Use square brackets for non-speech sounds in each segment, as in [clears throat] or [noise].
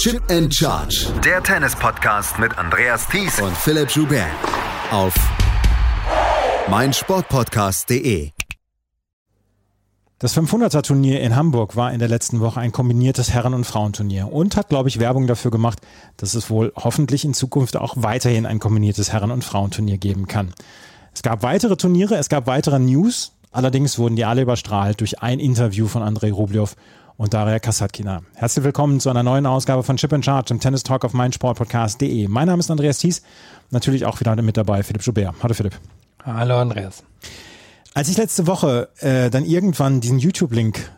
Chip and Charge. Der Tennis-Podcast mit Andreas Thies und Philipp Joubert. Auf meinsportpodcast.de. Das 500er-Turnier in Hamburg war in der letzten Woche ein kombiniertes Herren- und Frauenturnier und hat, glaube ich, Werbung dafür gemacht, dass es wohl hoffentlich in Zukunft auch weiterhin ein kombiniertes Herren- und Frauenturnier geben kann. Es gab weitere Turniere, es gab weitere News, allerdings wurden die alle überstrahlt durch ein Interview von Andrei Rublev und Daria Kasatkina. Herzlich willkommen zu einer neuen Ausgabe von Chip and Charge im Tennis Talk auf meinsportpodcast.de. Mein Name ist Andreas Thies, natürlich auch wieder mit dabei Philipp Joubert. Hallo Philipp. Hallo Andreas. Als ich letzte Woche äh, dann irgendwann diesen YouTube-Link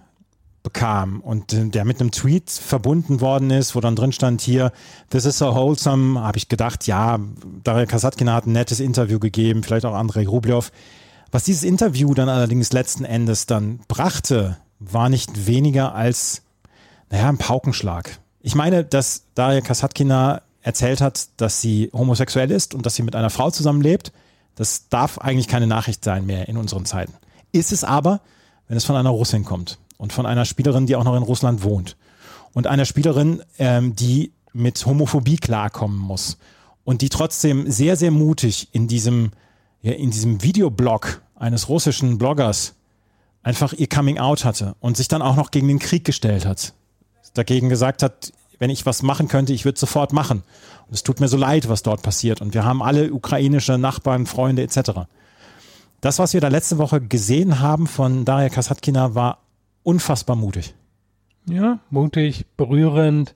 bekam und äh, der mit einem Tweet verbunden worden ist, wo dann drin stand hier, this is so wholesome, habe ich gedacht, ja, Daria Kasatkina hat ein nettes Interview gegeben, vielleicht auch Andrei Rublev. Was dieses Interview dann allerdings letzten Endes dann brachte, war nicht weniger als, naja, ein Paukenschlag. Ich meine, dass Daria Kasatkina erzählt hat, dass sie homosexuell ist und dass sie mit einer Frau zusammenlebt. Das darf eigentlich keine Nachricht sein mehr in unseren Zeiten. Ist es aber, wenn es von einer Russin kommt und von einer Spielerin, die auch noch in Russland wohnt und einer Spielerin, ähm, die mit Homophobie klarkommen muss und die trotzdem sehr, sehr mutig in diesem, ja, in diesem Videoblog eines russischen Bloggers einfach ihr Coming Out hatte und sich dann auch noch gegen den Krieg gestellt hat. Dagegen gesagt hat, wenn ich was machen könnte, ich würde sofort machen. Und es tut mir so leid, was dort passiert. Und wir haben alle ukrainische Nachbarn, Freunde etc. Das, was wir da letzte Woche gesehen haben von Daria Kasatkina, war unfassbar mutig. Ja, mutig, berührend,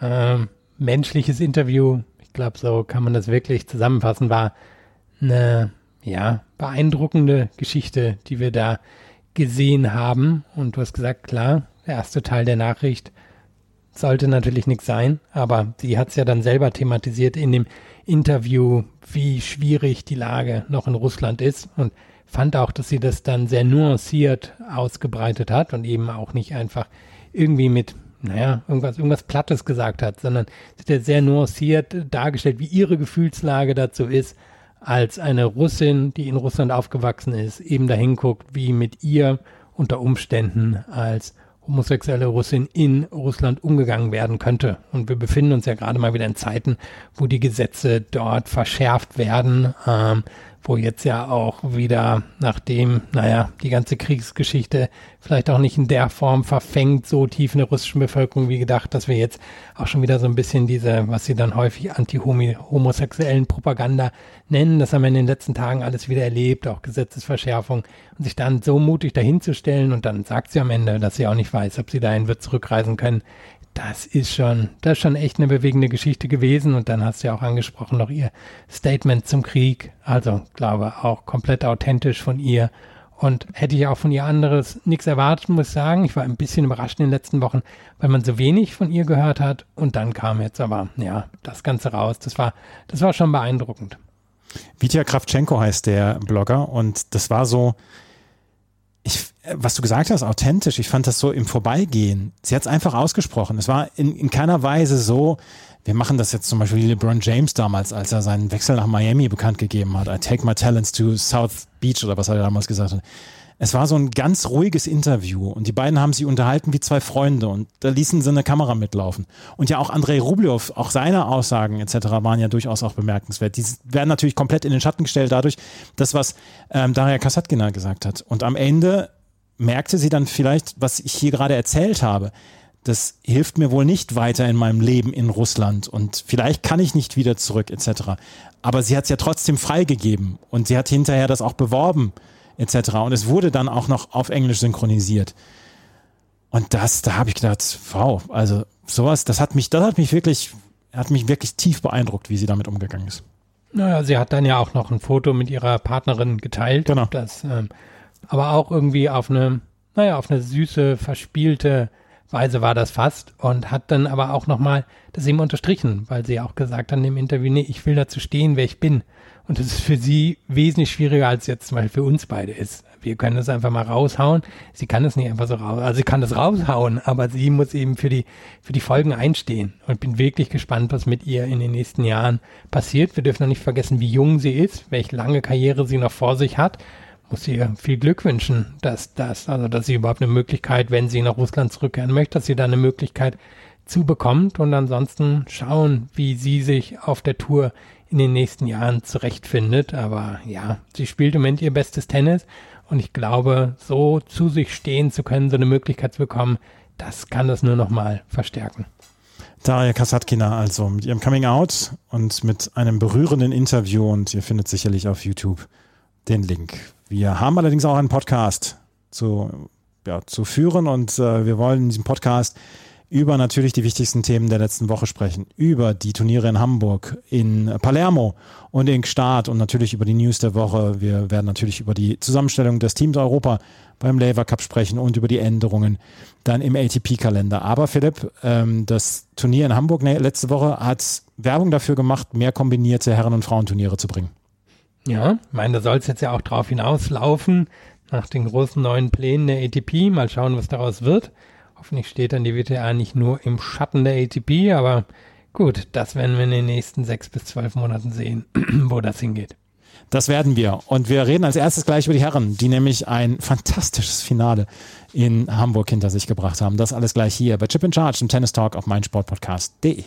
ähm, menschliches Interview. Ich glaube, so kann man das wirklich zusammenfassen. War eine ja beeindruckende Geschichte, die wir da gesehen haben. Und du hast gesagt, klar, der erste Teil der Nachricht sollte natürlich nichts sein, aber sie hat es ja dann selber thematisiert in dem Interview, wie schwierig die Lage noch in Russland ist und fand auch, dass sie das dann sehr nuanciert ausgebreitet hat und eben auch nicht einfach irgendwie mit, naja, irgendwas, irgendwas Plattes gesagt hat, sondern sie hat ja sehr nuanciert dargestellt, wie ihre Gefühlslage dazu ist als eine Russin, die in Russland aufgewachsen ist, eben dahin guckt, wie mit ihr unter Umständen als homosexuelle Russin in Russland umgegangen werden könnte. Und wir befinden uns ja gerade mal wieder in Zeiten, wo die Gesetze dort verschärft werden. Ähm, wo jetzt ja auch wieder, nachdem, naja, die ganze Kriegsgeschichte vielleicht auch nicht in der Form verfängt, so tief in der russischen Bevölkerung wie gedacht, dass wir jetzt auch schon wieder so ein bisschen diese, was sie dann häufig anti-homosexuellen Propaganda nennen, das haben wir in den letzten Tagen alles wieder erlebt, auch Gesetzesverschärfung und sich dann so mutig dahinzustellen und dann sagt sie am Ende, dass sie auch nicht weiß, ob sie dahin wird zurückreisen können, das ist schon, das ist schon echt eine bewegende Geschichte gewesen. Und dann hast du ja auch angesprochen noch ihr Statement zum Krieg. Also, glaube auch komplett authentisch von ihr. Und hätte ich auch von ihr anderes nichts erwartet, muss ich sagen. Ich war ein bisschen überrascht in den letzten Wochen, weil man so wenig von ihr gehört hat. Und dann kam jetzt aber, ja, das Ganze raus. Das war, das war schon beeindruckend. Vitya Kravchenko heißt der Blogger. Und das war so, ich, was du gesagt hast, authentisch. Ich fand das so im Vorbeigehen. Sie hat es einfach ausgesprochen. Es war in, in keiner Weise so, wir machen das jetzt zum Beispiel wie LeBron James damals, als er seinen Wechsel nach Miami bekannt gegeben hat. I take my talents to South Beach oder was er damals gesagt hat. Es war so ein ganz ruhiges Interview und die beiden haben sich unterhalten wie zwei Freunde und da ließen sie eine Kamera mitlaufen. Und ja auch Andrei Rublev, auch seine Aussagen etc. waren ja durchaus auch bemerkenswert. Die werden natürlich komplett in den Schatten gestellt dadurch, das was ähm, Daria Kasatkina gesagt hat. Und am Ende merkte sie dann vielleicht, was ich hier gerade erzählt habe. Das hilft mir wohl nicht weiter in meinem Leben in Russland und vielleicht kann ich nicht wieder zurück etc. Aber sie hat es ja trotzdem freigegeben und sie hat hinterher das auch beworben etc. Und es wurde dann auch noch auf Englisch synchronisiert. Und das, da habe ich gedacht, wow, also sowas, das hat mich, das hat mich wirklich, hat mich wirklich tief beeindruckt, wie sie damit umgegangen ist. Naja, sie hat dann ja auch noch ein Foto mit ihrer Partnerin geteilt. Genau. Das, ähm, aber auch irgendwie auf eine, naja, auf eine süße, verspielte Weise war das fast und hat dann aber auch nochmal das eben unterstrichen, weil sie auch gesagt hat in dem Interview, nee, ich will dazu stehen, wer ich bin. Und das ist für sie wesentlich schwieriger, als jetzt zum Beispiel für uns beide ist. Wir können das einfach mal raushauen. Sie kann es nicht einfach so raus, also sie kann das raushauen, aber sie muss eben für die, für die Folgen einstehen. Und bin wirklich gespannt, was mit ihr in den nächsten Jahren passiert. Wir dürfen noch nicht vergessen, wie jung sie ist, welche lange Karriere sie noch vor sich hat muss ihr viel Glück wünschen, dass das, also dass sie überhaupt eine Möglichkeit, wenn sie nach Russland zurückkehren möchte, dass sie da eine Möglichkeit zubekommt und ansonsten schauen, wie sie sich auf der Tour in den nächsten Jahren zurechtfindet. Aber ja, sie spielt im Moment ihr bestes Tennis und ich glaube, so zu sich stehen zu können, so eine Möglichkeit zu bekommen, das kann das nur noch mal verstärken. Daria Kasatkina also mit ihrem Coming Out und mit einem berührenden Interview und ihr findet sicherlich auf YouTube den Link. Wir haben allerdings auch einen Podcast zu, ja, zu führen und äh, wir wollen in diesem Podcast über natürlich die wichtigsten Themen der letzten Woche sprechen, über die Turniere in Hamburg, in Palermo und in Start und natürlich über die News der Woche. Wir werden natürlich über die Zusammenstellung des Teams Europa beim Lever Cup sprechen und über die Änderungen dann im ATP-Kalender. Aber Philipp, ähm, das Turnier in Hamburg ne, letzte Woche hat Werbung dafür gemacht, mehr kombinierte Herren- und Frauenturniere zu bringen. Ja, ich meine, da soll es jetzt ja auch drauf hinauslaufen, nach den großen neuen Plänen der ATP. Mal schauen, was daraus wird. Hoffentlich steht dann die WTA nicht nur im Schatten der ATP, aber gut, das werden wir in den nächsten sechs bis zwölf Monaten sehen, [clears throat] wo das hingeht. Das werden wir. Und wir reden als erstes gleich über die Herren, die nämlich ein fantastisches Finale in Hamburg hinter sich gebracht haben. Das alles gleich hier bei Chip in Charge im Tennis Talk auf meinsportpodcast.de.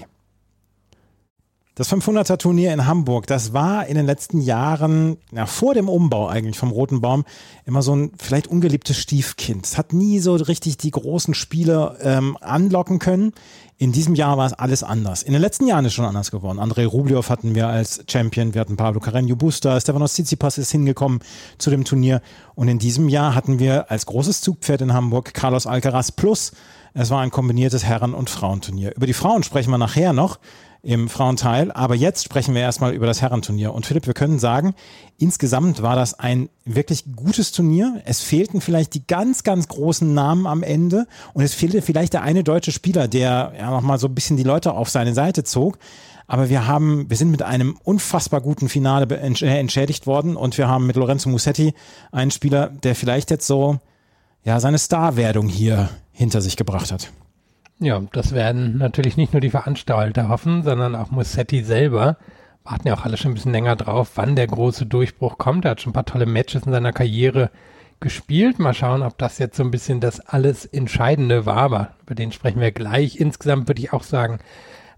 Das 500er Turnier in Hamburg, das war in den letzten Jahren, ja, vor dem Umbau eigentlich vom Roten Baum, immer so ein vielleicht ungeliebtes Stiefkind. Es hat nie so richtig die großen Spiele ähm, anlocken können. In diesem Jahr war es alles anders. In den letzten Jahren ist schon anders geworden. Andrei Rublev hatten wir als Champion, wir hatten Pablo Carreño Busta, Stefanos Tsitsipas ist hingekommen zu dem Turnier. Und in diesem Jahr hatten wir als großes Zugpferd in Hamburg Carlos Alcaraz plus. Es war ein kombiniertes Herren- und Frauenturnier. Über die Frauen sprechen wir nachher noch im Frauenteil. Aber jetzt sprechen wir erstmal über das Herrenturnier. Und Philipp, wir können sagen, insgesamt war das ein wirklich gutes Turnier. Es fehlten vielleicht die ganz, ganz großen Namen am Ende. Und es fehlte vielleicht der eine deutsche Spieler, der ja nochmal so ein bisschen die Leute auf seine Seite zog. Aber wir haben, wir sind mit einem unfassbar guten Finale äh, entschädigt worden und wir haben mit Lorenzo Musetti einen Spieler, der vielleicht jetzt so, ja, seine Starwerdung hier hinter sich gebracht hat. Ja, das werden natürlich nicht nur die Veranstalter hoffen, sondern auch Mussetti selber. Warten ja auch alle schon ein bisschen länger drauf, wann der große Durchbruch kommt. Er hat schon ein paar tolle Matches in seiner Karriere gespielt. Mal schauen, ob das jetzt so ein bisschen das alles Entscheidende war, aber über den sprechen wir gleich. Insgesamt würde ich auch sagen,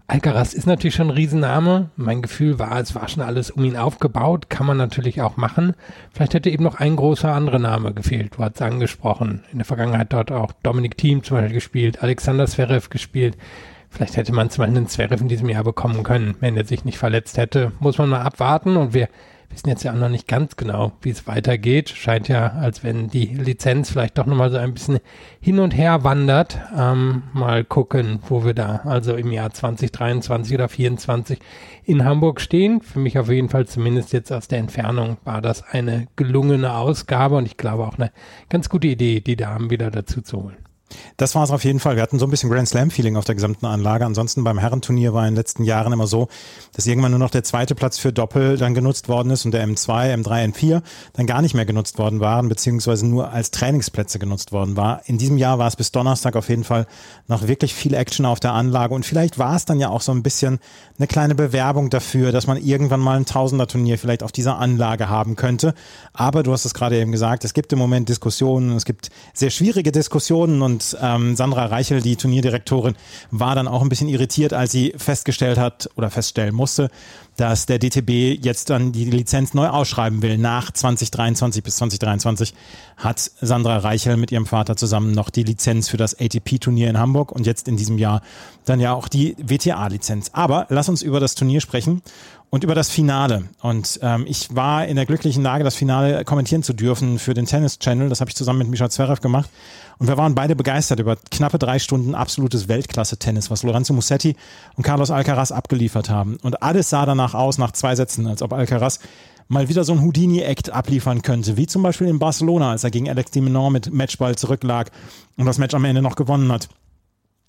Alcaraz ist natürlich schon ein Riesenname. Mein Gefühl war, es war schon alles um ihn aufgebaut. Kann man natürlich auch machen. Vielleicht hätte eben noch ein großer anderer Name gefehlt. Du hast es angesprochen. In der Vergangenheit dort auch Dominik Thiem zum Beispiel gespielt, Alexander Zverev gespielt. Vielleicht hätte man zum Beispiel einen Zverev in diesem Jahr bekommen können, wenn er sich nicht verletzt hätte. Muss man mal abwarten und wir wissen jetzt ja auch noch nicht ganz genau, wie es weitergeht. Scheint ja, als wenn die Lizenz vielleicht doch nochmal so ein bisschen hin und her wandert. Ähm, mal gucken, wo wir da also im Jahr 2023 oder 2024 in Hamburg stehen. Für mich auf jeden Fall zumindest jetzt aus der Entfernung war das eine gelungene Ausgabe und ich glaube auch eine ganz gute Idee, die Damen wieder dazu zu holen. Das war es auf jeden Fall. Wir hatten so ein bisschen Grand Slam-Feeling auf der gesamten Anlage. Ansonsten beim Herrenturnier war in den letzten Jahren immer so, dass irgendwann nur noch der zweite Platz für Doppel dann genutzt worden ist und der M2, M3, M4 dann gar nicht mehr genutzt worden waren, beziehungsweise nur als Trainingsplätze genutzt worden war. In diesem Jahr war es bis Donnerstag auf jeden Fall noch wirklich viel Action auf der Anlage und vielleicht war es dann ja auch so ein bisschen eine kleine Bewerbung dafür, dass man irgendwann mal ein Tausender-Turnier vielleicht auf dieser Anlage haben könnte. Aber du hast es gerade eben gesagt, es gibt im Moment Diskussionen, es gibt sehr schwierige Diskussionen und und ähm, Sandra Reichel, die Turnierdirektorin, war dann auch ein bisschen irritiert, als sie festgestellt hat oder feststellen musste, dass der DTB jetzt dann die Lizenz neu ausschreiben will. Nach 2023 bis 2023 hat Sandra Reichel mit ihrem Vater zusammen noch die Lizenz für das ATP-Turnier in Hamburg und jetzt in diesem Jahr dann ja auch die WTA-Lizenz. Aber lass uns über das Turnier sprechen und über das Finale. Und ähm, ich war in der glücklichen Lage, das Finale kommentieren zu dürfen für den Tennis Channel. Das habe ich zusammen mit Mischa Zverev gemacht. Und wir waren beide begeistert über knappe drei Stunden absolutes Weltklasse-Tennis, was Lorenzo Musetti und Carlos Alcaraz abgeliefert haben. Und alles sah danach aus, nach zwei Sätzen, als ob Alcaraz mal wieder so ein Houdini-Act abliefern könnte, wie zum Beispiel in Barcelona, als er gegen Alex de Minaur mit Matchball zurücklag und das Match am Ende noch gewonnen hat.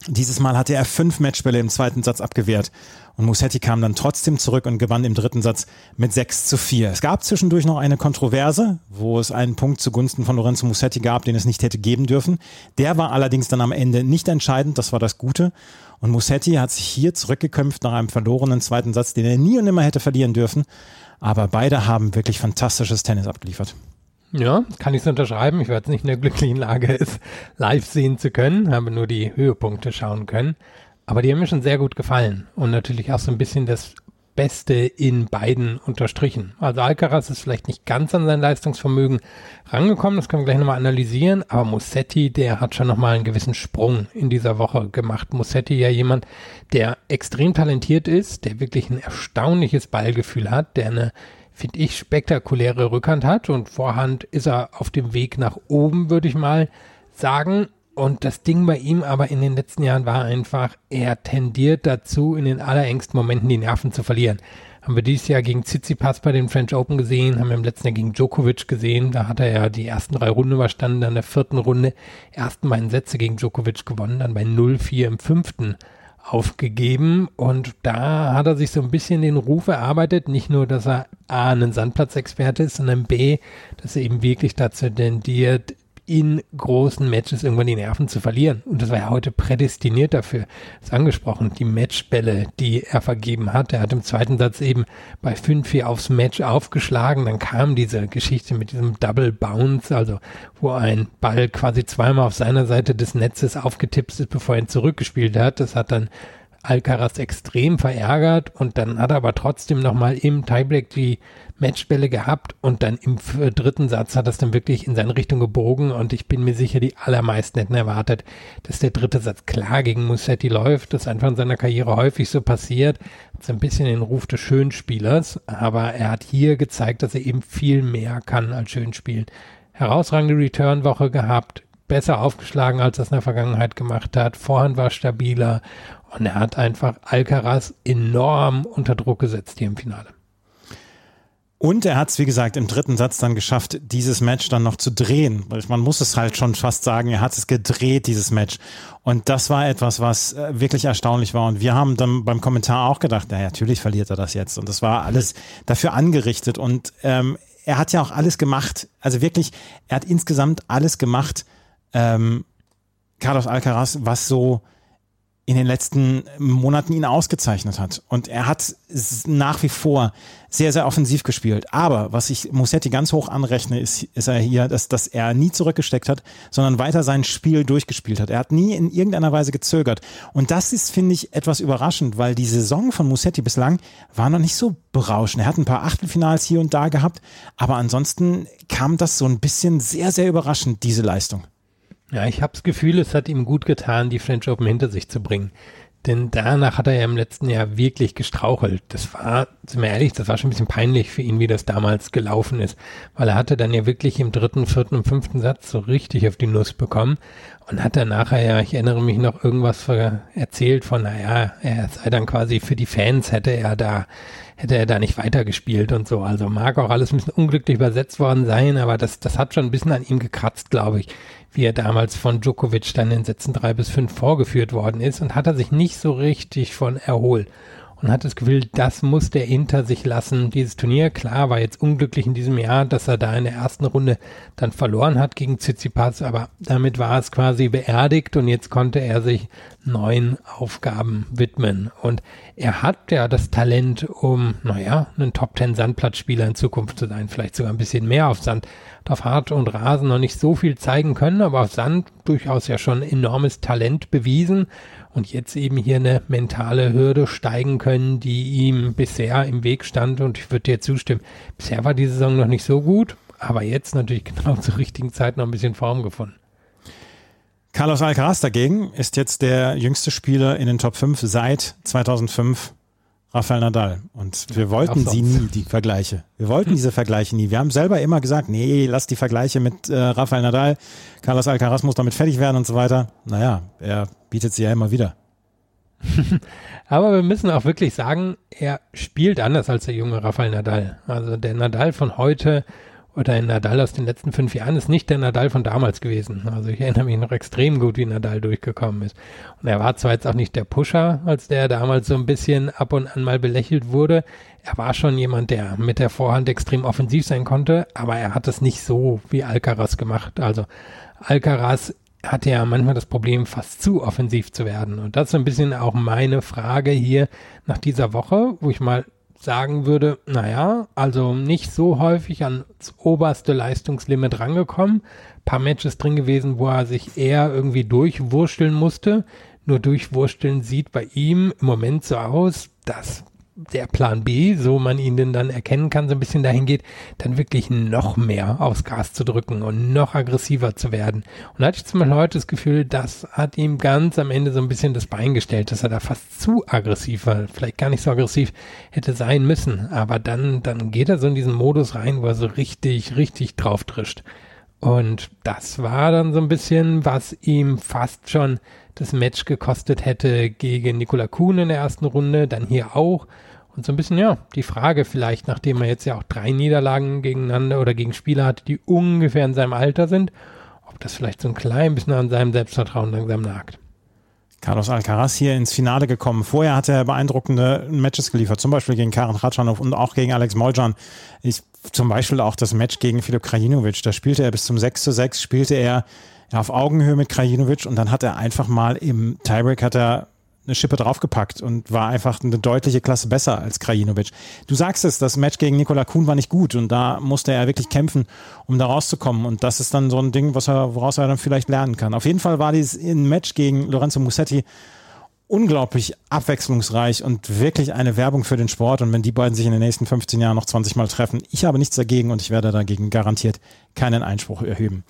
Dieses Mal hatte er fünf Matchbälle im zweiten Satz abgewehrt und Musetti kam dann trotzdem zurück und gewann im dritten Satz mit 6 zu 4. Es gab zwischendurch noch eine Kontroverse, wo es einen Punkt zugunsten von Lorenzo Musetti gab, den es nicht hätte geben dürfen. Der war allerdings dann am Ende nicht entscheidend, das war das Gute. Und Musetti hat sich hier zurückgekämpft nach einem verlorenen zweiten Satz, den er nie und nimmer hätte verlieren dürfen. Aber beide haben wirklich fantastisches Tennis abgeliefert. Ja, kann ich es unterschreiben. Ich war jetzt nicht in der glücklichen Lage, es live sehen zu können, habe nur die Höhepunkte schauen können. aber die haben mir schon sehr gut gefallen und natürlich auch so ein bisschen das Beste in beiden unterstrichen. Also Alcaraz ist vielleicht nicht ganz an sein Leistungsvermögen rangekommen, das können wir gleich nochmal analysieren, aber Mussetti, der hat schon nochmal einen gewissen Sprung in dieser Woche gemacht. Mussetti ja jemand, der extrem talentiert ist, der wirklich ein erstaunliches Ballgefühl hat, der eine finde ich, spektakuläre Rückhand hat und Vorhand ist er auf dem Weg nach oben, würde ich mal sagen. Und das Ding bei ihm aber in den letzten Jahren war einfach, er tendiert dazu, in den allerengsten Momenten die Nerven zu verlieren. Haben wir dieses Jahr gegen Tsitsipas bei den French Open gesehen, haben wir im letzten Jahr gegen Djokovic gesehen. Da hat er ja die ersten drei Runden überstanden, dann in der vierten Runde ersten beiden Sätze gegen Djokovic gewonnen, dann bei 0-4 im fünften aufgegeben und da hat er sich so ein bisschen den Ruf erarbeitet, nicht nur, dass er A, ein Sandplatzexperte ist, sondern B, dass er eben wirklich dazu tendiert, in großen Matches irgendwann die Nerven zu verlieren. Und das war ja heute prädestiniert dafür. Das ist angesprochen, die Matchbälle, die er vergeben hat. Er hat im zweiten Satz eben bei 5-4 aufs Match aufgeschlagen. Dann kam diese Geschichte mit diesem Double Bounce, also wo ein Ball quasi zweimal auf seiner Seite des Netzes aufgetippt ist, bevor er ihn zurückgespielt hat. Das hat dann Alcaraz extrem verärgert und dann hat er aber trotzdem nochmal im Tiebreak die Matchbälle gehabt und dann im dritten Satz hat es dann wirklich in seine Richtung gebogen und ich bin mir sicher, die allermeisten hätten erwartet, dass der dritte Satz klar gegen Musetti läuft. Das ist einfach in seiner Karriere häufig so passiert. Hat so ein bisschen den Ruf des Schönspielers, aber er hat hier gezeigt, dass er eben viel mehr kann als Schönspielen. Herausragende Return-Woche gehabt, besser aufgeschlagen, als er es in der Vergangenheit gemacht hat. Vorhand war stabiler und er hat einfach Alcaraz enorm unter Druck gesetzt hier im Finale. Und er hat es, wie gesagt, im dritten Satz dann geschafft, dieses Match dann noch zu drehen. Man muss es halt schon fast sagen, er hat es gedreht, dieses Match. Und das war etwas, was äh, wirklich erstaunlich war. Und wir haben dann beim Kommentar auch gedacht, na, natürlich verliert er das jetzt. Und das war alles dafür angerichtet. Und ähm, er hat ja auch alles gemacht. Also wirklich, er hat insgesamt alles gemacht, ähm, Carlos Alcaraz, was so in den letzten Monaten ihn ausgezeichnet hat. Und er hat nach wie vor sehr, sehr offensiv gespielt. Aber was ich Musetti ganz hoch anrechne, ist, ist er hier, dass, dass er nie zurückgesteckt hat, sondern weiter sein Spiel durchgespielt hat. Er hat nie in irgendeiner Weise gezögert. Und das ist, finde ich, etwas überraschend, weil die Saison von Musetti bislang war noch nicht so berauschend. Er hat ein paar Achtelfinals hier und da gehabt, aber ansonsten kam das so ein bisschen sehr, sehr überraschend, diese Leistung. Ja, ich habe das Gefühl, es hat ihm gut getan, die French Open hinter sich zu bringen. Denn danach hat er ja im letzten Jahr wirklich gestrauchelt. Das war, sind wir ehrlich, das war schon ein bisschen peinlich für ihn, wie das damals gelaufen ist. Weil er hatte dann ja wirklich im dritten, vierten und fünften Satz so richtig auf die Nuss bekommen und hat dann nachher ja, ich erinnere mich noch irgendwas erzählt von, naja, er sei dann quasi für die Fans hätte er da hätte er da nicht weitergespielt und so. Also mag auch alles ein bisschen unglücklich übersetzt worden sein, aber das, das hat schon ein bisschen an ihm gekratzt, glaube ich, wie er damals von Djokovic dann in Sätzen drei bis fünf vorgeführt worden ist und hat er sich nicht so richtig von erholt und hat das Gefühl, das muss der Inter sich lassen. Dieses Turnier, klar, war jetzt unglücklich in diesem Jahr, dass er da in der ersten Runde dann verloren hat gegen Tsitsipas, aber damit war es quasi beerdigt und jetzt konnte er sich neuen Aufgaben widmen. Und er hat ja das Talent, um, naja, ein Top Ten Sandplatzspieler in Zukunft zu sein, vielleicht sogar ein bisschen mehr auf Sand. Auf Hart und Rasen noch nicht so viel zeigen können, aber auf Sand durchaus ja schon enormes Talent bewiesen und jetzt eben hier eine mentale Hürde steigen können, die ihm bisher im Weg stand. Und ich würde dir zustimmen, bisher war die Saison noch nicht so gut, aber jetzt natürlich [laughs] genau zur richtigen Zeit noch ein bisschen Form gefunden. Carlos Alcaraz dagegen ist jetzt der jüngste Spieler in den Top 5 seit 2005. Rafael Nadal. Und wir wollten sie nie, die Vergleiche. Wir wollten diese Vergleiche nie. Wir haben selber immer gesagt, nee, lass die Vergleiche mit äh, Rafael Nadal. Carlos Alcaraz muss damit fertig werden und so weiter. Naja, er bietet sie ja immer wieder. [laughs] Aber wir müssen auch wirklich sagen, er spielt anders als der junge Rafael Nadal. Also der Nadal von heute oder ein Nadal aus den letzten fünf Jahren ist nicht der Nadal von damals gewesen. Also ich erinnere mich noch extrem gut, wie Nadal durchgekommen ist. Und er war zwar jetzt auch nicht der Pusher, als der damals so ein bisschen ab und an mal belächelt wurde. Er war schon jemand, der mit der Vorhand extrem offensiv sein konnte, aber er hat es nicht so wie Alcaraz gemacht. Also Alcaraz hatte ja manchmal das Problem, fast zu offensiv zu werden. Und das ist ein bisschen auch meine Frage hier nach dieser Woche, wo ich mal sagen würde, naja, also nicht so häufig ans oberste Leistungslimit rangekommen. Paar Matches drin gewesen, wo er sich eher irgendwie durchwurschteln musste. nur durchwursteln, sieht bei ihm im Moment so aus, dass der Plan B, so man ihn denn dann erkennen kann, so ein bisschen dahin geht, dann wirklich noch mehr aufs Gas zu drücken und noch aggressiver zu werden. Und da hatte ich zum Beispiel heute das Gefühl, das hat ihm ganz am Ende so ein bisschen das Bein gestellt, dass er da fast zu aggressiv war, vielleicht gar nicht so aggressiv hätte sein müssen, aber dann, dann geht er so in diesen Modus rein, wo er so richtig, richtig drauf trischt. Und das war dann so ein bisschen, was ihm fast schon das Match gekostet hätte gegen Nikola Kuhn in der ersten Runde, dann hier auch. Und so ein bisschen, ja, die Frage vielleicht, nachdem er jetzt ja auch drei Niederlagen gegeneinander oder gegen Spieler hatte, die ungefähr in seinem Alter sind, ob das vielleicht so ein klein bisschen an seinem Selbstvertrauen langsam nagt. Carlos Alcaraz hier ins Finale gekommen. Vorher hat er beeindruckende Matches geliefert, zum Beispiel gegen Karen Ratschanow und auch gegen Alex Moljan. Ich, zum Beispiel auch das Match gegen Filip Krajinovic. Da spielte er bis zum 6 zu 6, spielte er auf Augenhöhe mit Krajinovic und dann hat er einfach mal im Tiebreak hat er eine Schippe draufgepackt und war einfach eine deutliche Klasse besser als Krajinovic. Du sagst es, das Match gegen Nikola Kuhn war nicht gut und da musste er wirklich kämpfen, um da rauszukommen. Und das ist dann so ein Ding, was er, woraus er dann vielleicht lernen kann. Auf jeden Fall war dieses Match gegen Lorenzo Musetti unglaublich abwechslungsreich und wirklich eine Werbung für den Sport. Und wenn die beiden sich in den nächsten 15 Jahren noch 20 Mal treffen, ich habe nichts dagegen und ich werde dagegen garantiert keinen Einspruch erheben.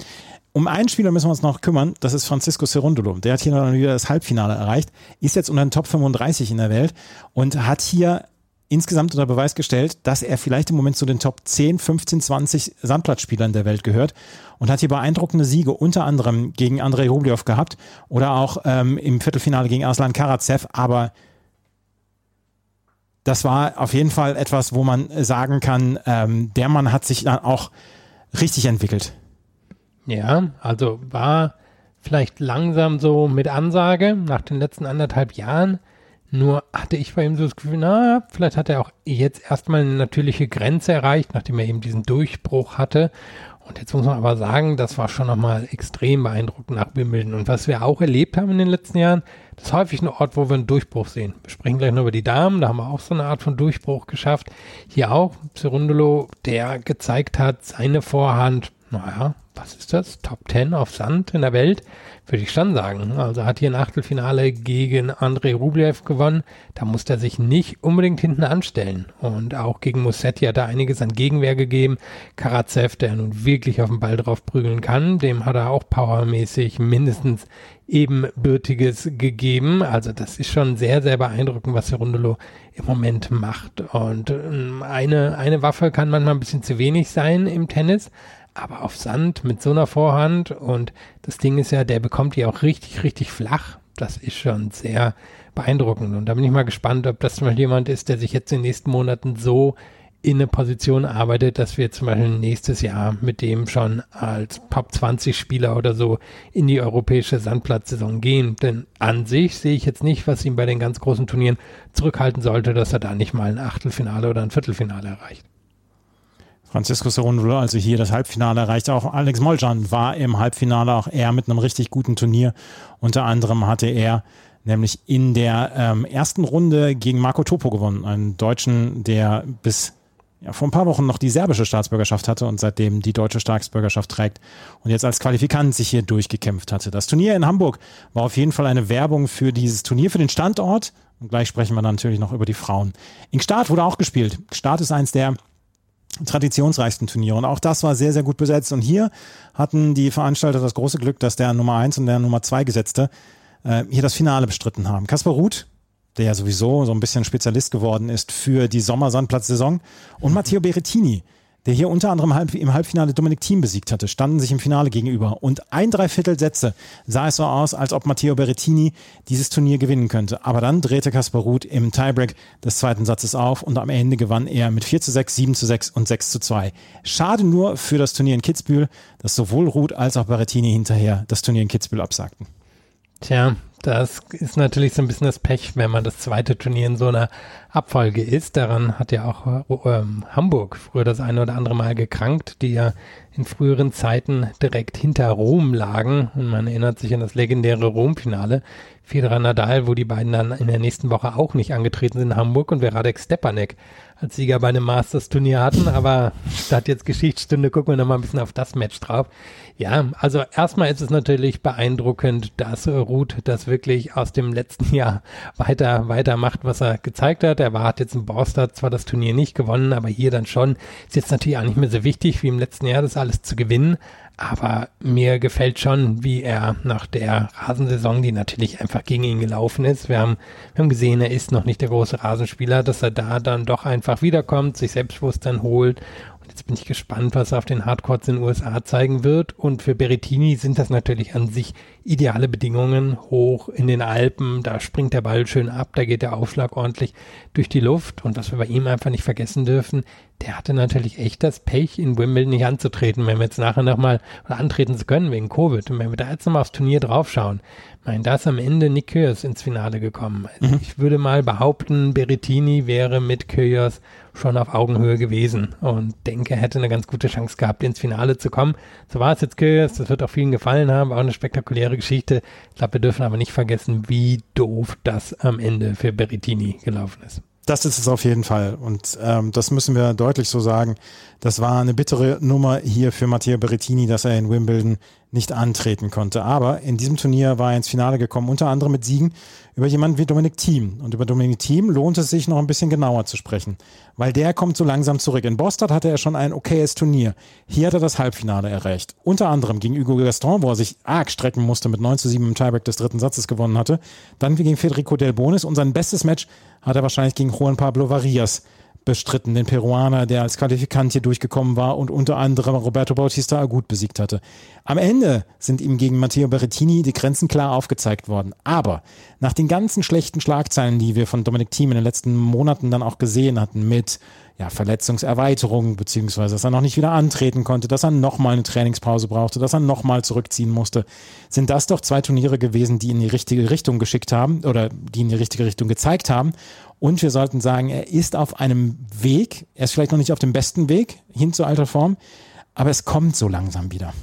Um einen Spieler müssen wir uns noch kümmern, das ist Francisco Cerundolo. Der hat hier noch wieder das Halbfinale erreicht, ist jetzt unter den Top 35 in der Welt und hat hier insgesamt unter Beweis gestellt, dass er vielleicht im Moment zu den Top 10, 15, 20 Sandplatzspielern der Welt gehört und hat hier beeindruckende Siege unter anderem gegen Andrei Rublev gehabt oder auch ähm, im Viertelfinale gegen Aslan Karatsev, aber das war auf jeden Fall etwas, wo man sagen kann, ähm, der Mann hat sich dann auch richtig entwickelt. Ja, also war vielleicht langsam so mit Ansage nach den letzten anderthalb Jahren. Nur hatte ich bei ihm so das Gefühl, na, vielleicht hat er auch jetzt erstmal eine natürliche Grenze erreicht, nachdem er eben diesen Durchbruch hatte. Und jetzt muss man aber sagen, das war schon nochmal extrem beeindruckend nach Wimbledon. Und was wir auch erlebt haben in den letzten Jahren, das ist häufig ein Ort, wo wir einen Durchbruch sehen. Wir sprechen gleich noch über die Damen, da haben wir auch so eine Art von Durchbruch geschafft. Hier auch Cerundolo, der gezeigt hat, seine Vorhand, naja, was ist das? Top 10 auf Sand in der Welt? Würde ich schon sagen. Also hat hier ein Achtelfinale gegen Andrei Rublev gewonnen. Da musste er sich nicht unbedingt hinten anstellen. Und auch gegen Musetti hat er einiges an Gegenwehr gegeben. Karatsev, der nun wirklich auf den Ball drauf prügeln kann, dem hat er auch powermäßig mindestens ebenbürtiges gegeben. Also das ist schon sehr, sehr beeindruckend, was Rundelo im Moment macht. Und ähm, eine, eine Waffe kann manchmal ein bisschen zu wenig sein im Tennis, aber auf Sand mit so einer Vorhand und das Ding ist ja, der bekommt die auch richtig, richtig flach. Das ist schon sehr beeindruckend und da bin ich mal gespannt, ob das mal jemand ist, der sich jetzt in den nächsten Monaten so in eine Position arbeitet, dass wir zum Beispiel nächstes Jahr mit dem schon als Top 20 Spieler oder so in die europäische Sandplatzsaison gehen. Denn an sich sehe ich jetzt nicht, was ihn bei den ganz großen Turnieren zurückhalten sollte, dass er da nicht mal ein Achtelfinale oder ein Viertelfinale erreicht. Francisco Cerundolo, also hier das Halbfinale erreicht. Auch Alex Moljan war im Halbfinale, auch er mit einem richtig guten Turnier. Unter anderem hatte er nämlich in der ähm, ersten Runde gegen Marco Topo gewonnen, einen Deutschen, der bis ja, vor ein paar Wochen noch die serbische Staatsbürgerschaft hatte und seitdem die deutsche Staatsbürgerschaft trägt und jetzt als Qualifikant sich hier durchgekämpft hatte. Das Turnier in Hamburg war auf jeden Fall eine Werbung für dieses Turnier, für den Standort. Und gleich sprechen wir natürlich noch über die Frauen. In Start wurde auch gespielt. Start ist eins der traditionsreichsten Turniere. Und auch das war sehr, sehr gut besetzt. Und hier hatten die Veranstalter das große Glück, dass der Nummer 1 und der Nummer 2 Gesetzte äh, hier das Finale bestritten haben. Kaspar Ruth, der ja sowieso so ein bisschen Spezialist geworden ist für die Sommersandplatzsaison, und Matteo Berettini, der hier unter anderem im Halbfinale Dominik Thiem besiegt hatte, standen sich im Finale gegenüber. Und ein Dreiviertel Sätze sah es so aus, als ob Matteo Berrettini dieses Turnier gewinnen könnte. Aber dann drehte Kaspar Ruth im Tiebreak des zweiten Satzes auf und am Ende gewann er mit 4 zu 6, 7 zu 6 und 6 zu 2. Schade nur für das Turnier in Kitzbühel, dass sowohl Ruth als auch Berrettini hinterher das Turnier in Kitzbühel absagten. Tja, das ist natürlich so ein bisschen das Pech, wenn man das zweite Turnier in so einer Abfolge ist. Daran hat ja auch ähm, Hamburg früher das eine oder andere Mal gekrankt, die ja in früheren Zeiten direkt hinter Rom lagen. Und man erinnert sich an das legendäre Rom-Finale. Federer Nadal, wo die beiden dann in der nächsten Woche auch nicht angetreten sind in Hamburg und wir Radek Stepanek als Sieger bei einem Masters-Turnier hatten. Aber statt jetzt Geschichtsstunde gucken wir nochmal ein bisschen auf das Match drauf. Ja, also erstmal ist es natürlich beeindruckend, dass Ruth das jetzt wirklich aus dem letzten Jahr [laughs] weiter, weiter macht, was er gezeigt hat. Er war, hat jetzt in Borstad zwar das Turnier nicht gewonnen, aber hier dann schon. Ist jetzt natürlich auch nicht mehr so wichtig wie im letzten Jahr, das alles zu gewinnen. Aber mir gefällt schon, wie er nach der Rasensaison, die natürlich einfach gegen ihn gelaufen ist. Wir haben, wir haben gesehen, er ist noch nicht der große Rasenspieler, dass er da dann doch einfach wiederkommt, sich Selbstbewusstsein holt Jetzt bin ich gespannt, was er auf den Hardcourts in den USA zeigen wird. Und für Berrettini sind das natürlich an sich ideale Bedingungen. Hoch in den Alpen, da springt der Ball schön ab, da geht der Aufschlag ordentlich durch die Luft. Und was wir bei ihm einfach nicht vergessen dürfen, der hatte natürlich echt das Pech, in Wimbledon nicht anzutreten, wenn wir jetzt nachher nochmal, antreten zu können wegen Covid. Und wenn wir da jetzt nochmal aufs Turnier draufschauen, Nein, da ist am Ende Nick Kyrgios ins Finale gekommen. Also mhm. Ich würde mal behaupten, Berrettini wäre mit Kyrgios schon auf Augenhöhe gewesen und denke, er hätte eine ganz gute Chance gehabt, ins Finale zu kommen. So war es jetzt Kyrgios, das wird auch vielen gefallen haben, auch eine spektakuläre Geschichte. Ich glaube, wir dürfen aber nicht vergessen, wie doof das am Ende für Berrettini gelaufen ist. Das ist es auf jeden Fall. Und ähm, das müssen wir deutlich so sagen. Das war eine bittere Nummer hier für Matteo Berrettini, dass er in Wimbledon nicht antreten konnte. Aber in diesem Turnier war er ins Finale gekommen, unter anderem mit Siegen über jemanden wie Dominik Thiem. Und über Dominik Thiem lohnt es sich noch ein bisschen genauer zu sprechen, weil der kommt so langsam zurück. In Boston hatte er schon ein okayes Turnier. Hier hat er das Halbfinale erreicht. Unter anderem gegen Hugo Gaston, wo er sich arg strecken musste, mit 9 zu 7 im Tiebreak des dritten Satzes gewonnen hatte. Dann gegen Federico Del Bonis und sein bestes Match hat er wahrscheinlich gegen Juan Pablo Varias bestritten, den Peruaner, der als Qualifikant hier durchgekommen war und unter anderem Roberto Bautista gut besiegt hatte. Am Ende sind ihm gegen Matteo Berrettini die Grenzen klar aufgezeigt worden. Aber nach den ganzen schlechten Schlagzeilen, die wir von Dominik Thiem in den letzten Monaten dann auch gesehen hatten, mit ja, Verletzungserweiterung, beziehungsweise dass er noch nicht wieder antreten konnte, dass er nochmal eine Trainingspause brauchte, dass er nochmal zurückziehen musste, sind das doch zwei Turniere gewesen, die in die richtige Richtung geschickt haben oder die in die richtige Richtung gezeigt haben. Und wir sollten sagen, er ist auf einem Weg, er ist vielleicht noch nicht auf dem besten Weg hin zur alter Form, aber es kommt so langsam wieder.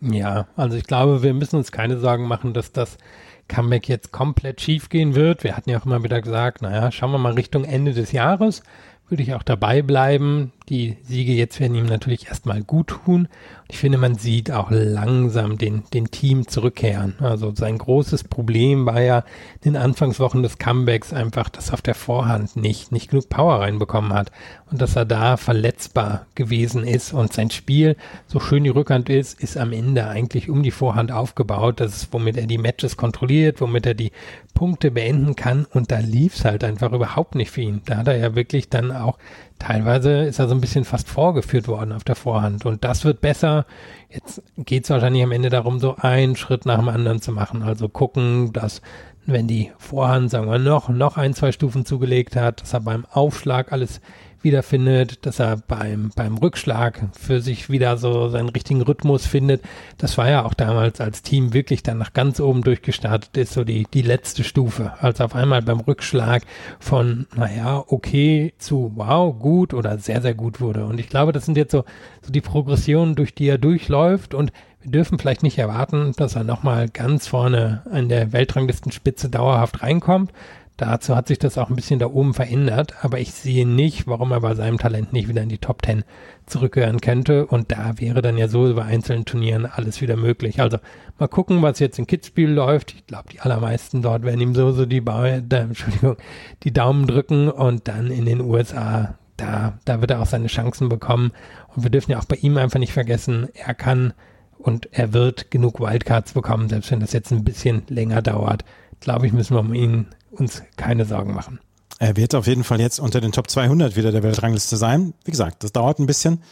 Ja, also ich glaube, wir müssen uns keine Sorgen machen, dass das Comeback jetzt komplett schief gehen wird. Wir hatten ja auch immer wieder gesagt, naja, schauen wir mal Richtung Ende des Jahres würde ich auch dabei bleiben. Die Siege jetzt werden ihm natürlich erstmal gut tun. Ich finde, man sieht auch langsam den, den Team zurückkehren. Also sein großes Problem war ja in den Anfangswochen des Comebacks einfach, dass er auf der Vorhand nicht, nicht genug Power reinbekommen hat und dass er da verletzbar gewesen ist und sein Spiel, so schön die Rückhand ist, ist am Ende eigentlich um die Vorhand aufgebaut. Das ist, womit er die Matches kontrolliert, womit er die Punkte beenden kann und da lief es halt einfach überhaupt nicht für ihn. Da hat er ja wirklich dann auch, teilweise ist er so ein bisschen fast vorgeführt worden auf der Vorhand und das wird besser. Jetzt geht es wahrscheinlich am Ende darum, so einen Schritt nach dem anderen zu machen. Also gucken, dass wenn die Vorhand, sagen wir, noch, noch ein, zwei Stufen zugelegt hat, dass er beim Aufschlag alles wiederfindet, dass er beim, beim Rückschlag für sich wieder so seinen richtigen Rhythmus findet. Das war ja auch damals, als Team wirklich dann nach ganz oben durchgestartet ist, so die, die letzte Stufe. Als auf einmal beim Rückschlag von, naja, okay zu wow, gut oder sehr, sehr gut wurde. Und ich glaube, das sind jetzt so, so die Progressionen, durch die er durchläuft und wir dürfen vielleicht nicht erwarten, dass er nochmal ganz vorne an der Weltranglistenspitze dauerhaft reinkommt. Dazu hat sich das auch ein bisschen da oben verändert, aber ich sehe nicht, warum er bei seinem Talent nicht wieder in die Top 10 zurückkehren könnte. Und da wäre dann ja so über einzelnen Turnieren alles wieder möglich. Also mal gucken, was jetzt in Kitzbühel läuft. Ich glaube, die allermeisten dort werden ihm so, so die, ba da, Entschuldigung, die Daumen drücken und dann in den USA, da, da wird er auch seine Chancen bekommen. Und wir dürfen ja auch bei ihm einfach nicht vergessen, er kann und er wird genug Wildcards bekommen, selbst wenn das jetzt ein bisschen länger dauert. Glaube ich, müssen wir um ihn uns keine Sorgen machen. Er wird auf jeden Fall jetzt unter den Top 200 wieder der Weltrangliste sein. Wie gesagt, das dauert ein bisschen,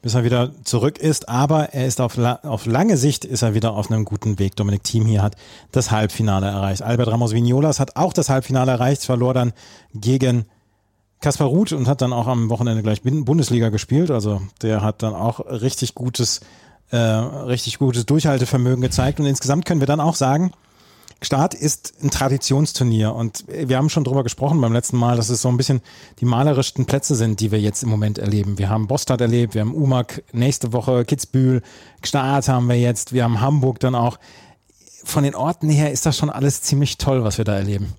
bis er wieder zurück ist, aber er ist auf, auf lange Sicht ist er wieder auf einem guten Weg. Dominik Thiem hier hat das Halbfinale erreicht. Albert Ramos Vignolas hat auch das Halbfinale erreicht, verlor dann gegen Kaspar Ruth und hat dann auch am Wochenende gleich Bundesliga gespielt. Also der hat dann auch richtig gutes, äh, richtig gutes Durchhaltevermögen gezeigt. Und insgesamt können wir dann auch sagen, Start ist ein Traditionsturnier und wir haben schon drüber gesprochen beim letzten Mal, dass es so ein bisschen die malerischsten Plätze sind, die wir jetzt im Moment erleben. Wir haben Bostad erlebt, wir haben Umag nächste Woche, Kitzbühel, Start haben wir jetzt, wir haben Hamburg dann auch. Von den Orten her ist das schon alles ziemlich toll, was wir da erleben.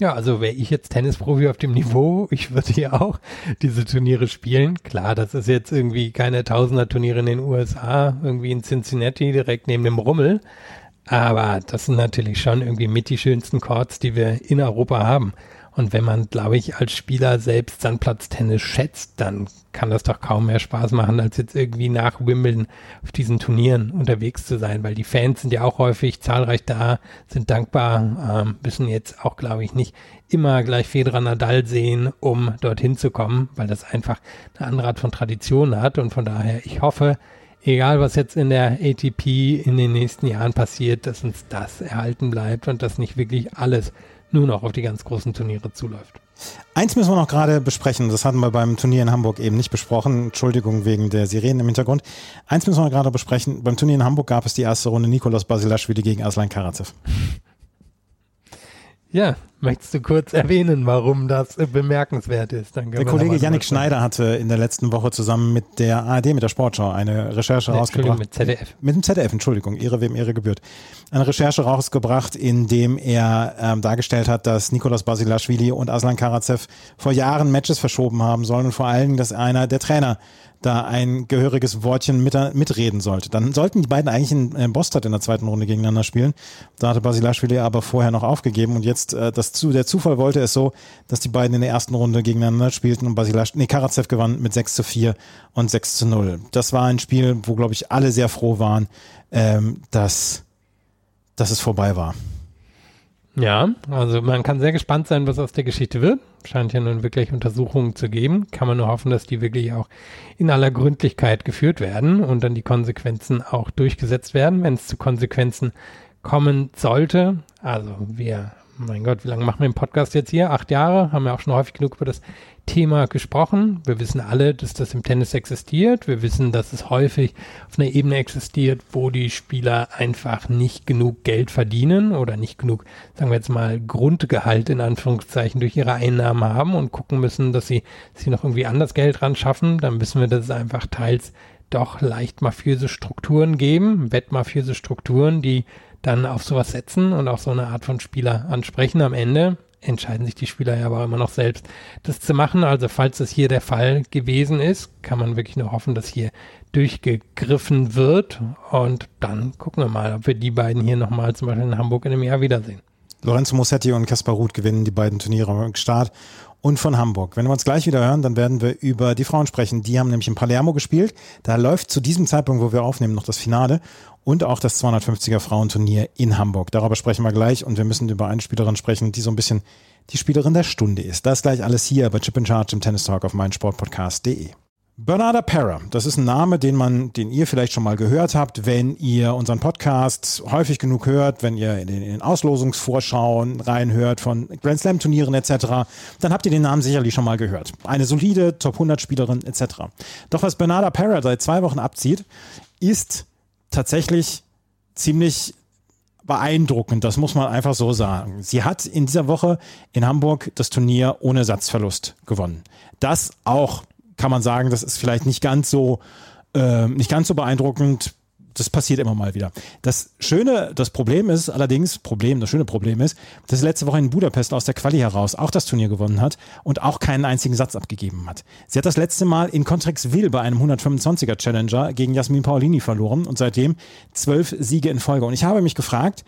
Ja, also wäre ich jetzt Tennisprofi auf dem Niveau, ich würde hier auch diese Turniere spielen. Klar, das ist jetzt irgendwie keine Tausender-Turniere in den USA, irgendwie in Cincinnati direkt neben dem Rummel. Aber das sind natürlich schon irgendwie mit die schönsten Chords, die wir in Europa haben. Und wenn man, glaube ich, als Spieler selbst Sandplatztennis schätzt, dann kann das doch kaum mehr Spaß machen, als jetzt irgendwie nach Wimbledon auf diesen Turnieren unterwegs zu sein, weil die Fans sind ja auch häufig zahlreich da, sind dankbar, ähm, müssen jetzt auch, glaube ich, nicht immer gleich Federer Nadal sehen, um dorthin zu kommen, weil das einfach eine andere Art von Tradition hat. Und von daher, ich hoffe, egal was jetzt in der ATP in den nächsten Jahren passiert, dass uns das erhalten bleibt und dass nicht wirklich alles nur noch auf die ganz großen Turniere zuläuft. Eins müssen wir noch gerade besprechen, das hatten wir beim Turnier in Hamburg eben nicht besprochen. Entschuldigung wegen der Sirenen im Hintergrund. Eins müssen wir gerade besprechen. Beim Turnier in Hamburg gab es die erste Runde Nikolaus Basilashvili gegen Aslan Karatsev. Ja, möchtest du kurz erwähnen, warum das bemerkenswert ist? der Kollege Yannick Schneider hatte in der letzten Woche zusammen mit der ARD, mit der Sportschau, eine Recherche nee, rausgebracht. Mit ZDF. Mit dem ZDF, Entschuldigung, Ehre wem Ehre gebührt. Eine Recherche rausgebracht, in dem er ähm, dargestellt hat, dass Nikolaus Basilashvili und Aslan Karatsev vor Jahren Matches verschoben haben sollen und vor allem, dass einer der Trainer da ein gehöriges Wortchen mit, mitreden sollte. Dann sollten die beiden eigentlich in, in Bostad in der zweiten Runde gegeneinander spielen. Da hatte Basilashvili aber vorher noch aufgegeben und jetzt äh, das zu, der Zufall wollte es so, dass die beiden in der ersten Runde gegeneinander spielten und Basilash, nee, Karatsev gewann mit 6 zu 4 und 6 zu 0. Das war ein Spiel, wo, glaube ich, alle sehr froh waren, ähm, dass, dass es vorbei war. Ja, also man kann sehr gespannt sein, was aus der Geschichte wird. Scheint ja nun wirklich Untersuchungen zu geben. Kann man nur hoffen, dass die wirklich auch in aller Gründlichkeit geführt werden und dann die Konsequenzen auch durchgesetzt werden, wenn es zu Konsequenzen kommen sollte. Also wir mein Gott, wie lange machen wir den Podcast jetzt hier? Acht Jahre, haben wir auch schon häufig genug über das Thema gesprochen. Wir wissen alle, dass das im Tennis existiert. Wir wissen, dass es häufig auf einer Ebene existiert, wo die Spieler einfach nicht genug Geld verdienen oder nicht genug, sagen wir jetzt mal, Grundgehalt in Anführungszeichen durch ihre Einnahmen haben und gucken müssen, dass sie sich noch irgendwie anders Geld ran schaffen. Dann wissen wir, dass es einfach teils doch leicht mafiöse Strukturen geben, wettmafiöse Strukturen, die dann auf sowas setzen und auch so eine Art von Spieler ansprechen. Am Ende entscheiden sich die Spieler ja aber immer noch selbst, das zu machen. Also falls das hier der Fall gewesen ist, kann man wirklich nur hoffen, dass hier durchgegriffen wird. Und dann gucken wir mal, ob wir die beiden hier nochmal zum Beispiel in Hamburg in einem Jahr wiedersehen. Lorenzo Mossetti und Kaspar Ruth gewinnen die beiden Turniere am Start und von Hamburg. Wenn wir uns gleich wieder hören, dann werden wir über die Frauen sprechen. Die haben nämlich in Palermo gespielt. Da läuft zu diesem Zeitpunkt, wo wir aufnehmen, noch das Finale und auch das 250er Frauenturnier in Hamburg. Darüber sprechen wir gleich und wir müssen über eine Spielerin sprechen, die so ein bisschen die Spielerin der Stunde ist. Das gleich alles hier bei Chip in Charge im Tennis Talk auf meinsportpodcast.de. Bernarda Pera, das ist ein Name, den man, den ihr vielleicht schon mal gehört habt, wenn ihr unseren Podcast häufig genug hört, wenn ihr in den, Auslosungsvorschauen reinhört von Grand Slam Turnieren etc., dann habt ihr den Namen sicherlich schon mal gehört. Eine solide Top 100 Spielerin etc. Doch was Bernarda Pera seit zwei Wochen abzieht, ist tatsächlich ziemlich beeindruckend, das muss man einfach so sagen. Sie hat in dieser Woche in Hamburg das Turnier ohne Satzverlust gewonnen. Das auch, kann man sagen, das ist vielleicht nicht ganz so, äh, nicht ganz so beeindruckend das passiert immer mal wieder. Das Schöne, das Problem ist allerdings, Problem, das schöne Problem ist, dass sie letzte Woche in Budapest aus der Quali heraus auch das Turnier gewonnen hat und auch keinen einzigen Satz abgegeben hat. Sie hat das letzte Mal in Contrexville bei einem 125er Challenger gegen Jasmin Paolini verloren und seitdem zwölf Siege in Folge. Und ich habe mich gefragt,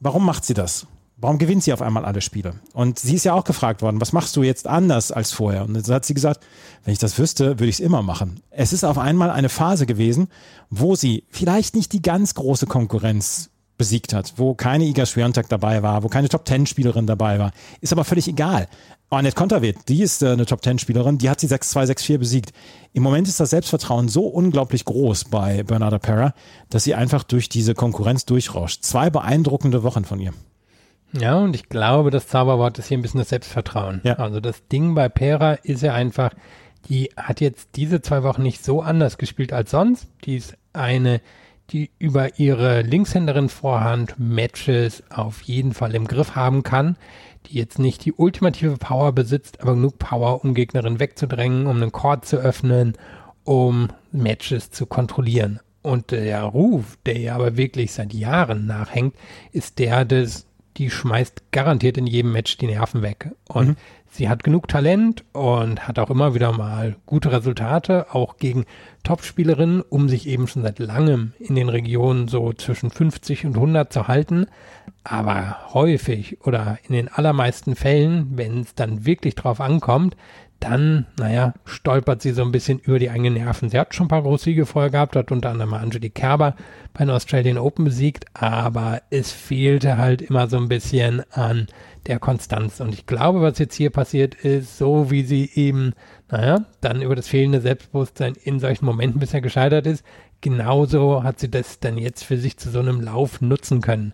warum macht sie das? Warum gewinnt sie auf einmal alle Spiele? Und sie ist ja auch gefragt worden, was machst du jetzt anders als vorher? Und dann hat sie gesagt, wenn ich das wüsste, würde ich es immer machen. Es ist auf einmal eine Phase gewesen, wo sie vielleicht nicht die ganz große Konkurrenz besiegt hat, wo keine Iga Swiatek dabei war, wo keine Top-10-Spielerin dabei war. Ist aber völlig egal. Annette Konterweht, die ist äh, eine Top-10-Spielerin, die hat sie 6-2, 6-4 besiegt. Im Moment ist das Selbstvertrauen so unglaublich groß bei Bernarda Pera, dass sie einfach durch diese Konkurrenz durchrauscht. Zwei beeindruckende Wochen von ihr. Ja, und ich glaube, das Zauberwort ist hier ein bisschen das Selbstvertrauen. Ja. Also das Ding bei Pera ist ja einfach, die hat jetzt diese zwei Wochen nicht so anders gespielt als sonst. Die ist eine, die über ihre Linkshänderin Vorhand Matches auf jeden Fall im Griff haben kann, die jetzt nicht die ultimative Power besitzt, aber genug Power, um Gegnerin wegzudrängen, um einen Chord zu öffnen, um Matches zu kontrollieren. Und der Ruf, der ja aber wirklich seit Jahren nachhängt, ist der des die schmeißt garantiert in jedem Match die Nerven weg. Und mhm. sie hat genug Talent und hat auch immer wieder mal gute Resultate, auch gegen Topspielerinnen, um sich eben schon seit langem in den Regionen so zwischen 50 und 100 zu halten. Aber häufig oder in den allermeisten Fällen, wenn es dann wirklich drauf ankommt, dann, naja, stolpert sie so ein bisschen über die eigenen Nerven. Sie hat schon ein paar Großsiege vorher gehabt, hat unter anderem Angelique Kerber bei den Australian Open besiegt, aber es fehlte halt immer so ein bisschen an der Konstanz. Und ich glaube, was jetzt hier passiert ist, so wie sie eben, naja, dann über das fehlende Selbstbewusstsein in solchen Momenten bisher gescheitert ist, genauso hat sie das dann jetzt für sich zu so einem Lauf nutzen können.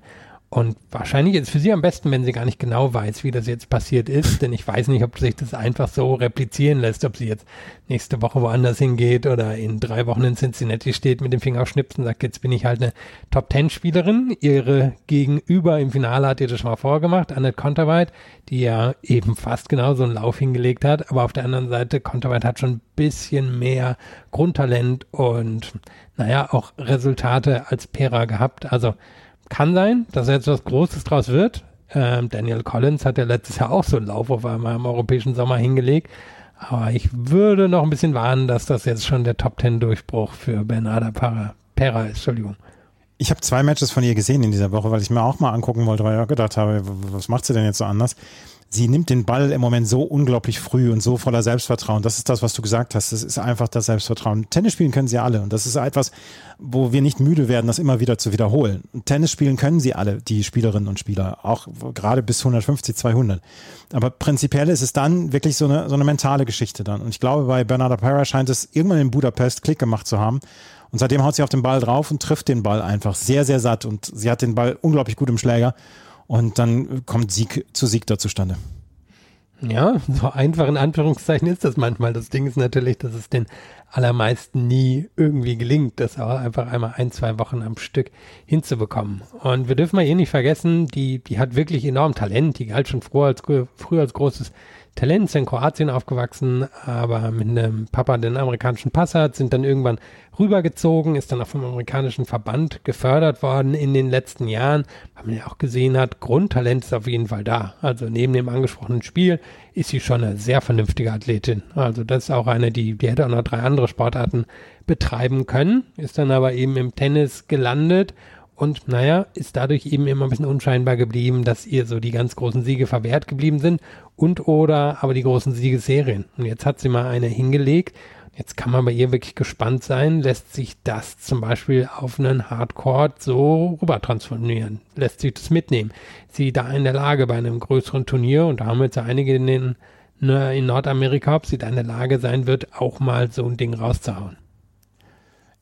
Und wahrscheinlich ist es für sie am besten, wenn sie gar nicht genau weiß, wie das jetzt passiert ist, denn ich weiß nicht, ob sich das einfach so replizieren lässt, ob sie jetzt nächste Woche woanders hingeht oder in drei Wochen in Cincinnati steht mit dem Finger auf Schnips und sagt, jetzt bin ich halt eine Top-Ten-Spielerin. Ihre Gegenüber im Finale hat ihr das schon mal vorgemacht, Annette Konterweit, die ja eben fast genau so einen Lauf hingelegt hat, aber auf der anderen Seite, Konterweit hat schon ein bisschen mehr Grundtalent und naja, auch Resultate als Pera gehabt. Also kann sein, dass jetzt was Großes draus wird. Ähm, Daniel Collins hat ja letztes Jahr auch so einen Lauf auf einmal im europäischen Sommer hingelegt. Aber ich würde noch ein bisschen warnen, dass das jetzt schon der Top Ten Durchbruch für Bernarda Pera, Pera ist. Entschuldigung. Ich habe zwei Matches von ihr gesehen in dieser Woche, weil ich mir auch mal angucken wollte, weil ich auch gedacht habe, was macht sie denn jetzt so anders? Sie nimmt den Ball im Moment so unglaublich früh und so voller Selbstvertrauen. Das ist das, was du gesagt hast. Das ist einfach das Selbstvertrauen. Tennis spielen können sie alle und das ist etwas, wo wir nicht müde werden, das immer wieder zu wiederholen. Tennis spielen können sie alle, die Spielerinnen und Spieler, auch gerade bis 150, 200. Aber prinzipiell ist es dann wirklich so eine, so eine mentale Geschichte dann. Und ich glaube, bei Bernarda Pera scheint es irgendwann in Budapest Klick gemacht zu haben. Und seitdem haut sie auf den Ball drauf und trifft den Ball einfach sehr, sehr satt. Und sie hat den Ball unglaublich gut im Schläger. Und dann kommt Sieg zu Sieg da zustande. Ja, so einfach in Anführungszeichen ist das manchmal. Das Ding ist natürlich, dass es den allermeisten nie irgendwie gelingt, das auch einfach einmal ein, zwei Wochen am Stück hinzubekommen. Und wir dürfen mal eh nicht vergessen, die, die hat wirklich enorm Talent. Die galt schon früher als, früher als großes Talent, ist in Kroatien aufgewachsen, aber mit einem Papa, einen amerikanischen Pass hat, sind dann irgendwann rübergezogen, ist dann auch vom amerikanischen Verband gefördert worden in den letzten Jahren, weil man ja auch gesehen hat, Grundtalent ist auf jeden Fall da. Also neben dem angesprochenen Spiel ist sie schon eine sehr vernünftige Athletin. Also das ist auch eine, die, die hätte auch noch drei andere Sportarten betreiben können, ist dann aber eben im Tennis gelandet und naja, ist dadurch eben immer ein bisschen unscheinbar geblieben, dass ihr so die ganz großen Siege verwehrt geblieben sind und oder aber die großen Siegesserien. Und jetzt hat sie mal eine hingelegt. Jetzt kann man bei ihr wirklich gespannt sein, lässt sich das zum Beispiel auf einen Hardcore so rüber transformieren, lässt sich das mitnehmen. Sie da in der Lage bei einem größeren Turnier, und da haben wir jetzt einige in, den, ne, in Nordamerika, ob sie da in der Lage sein wird, auch mal so ein Ding rauszuhauen.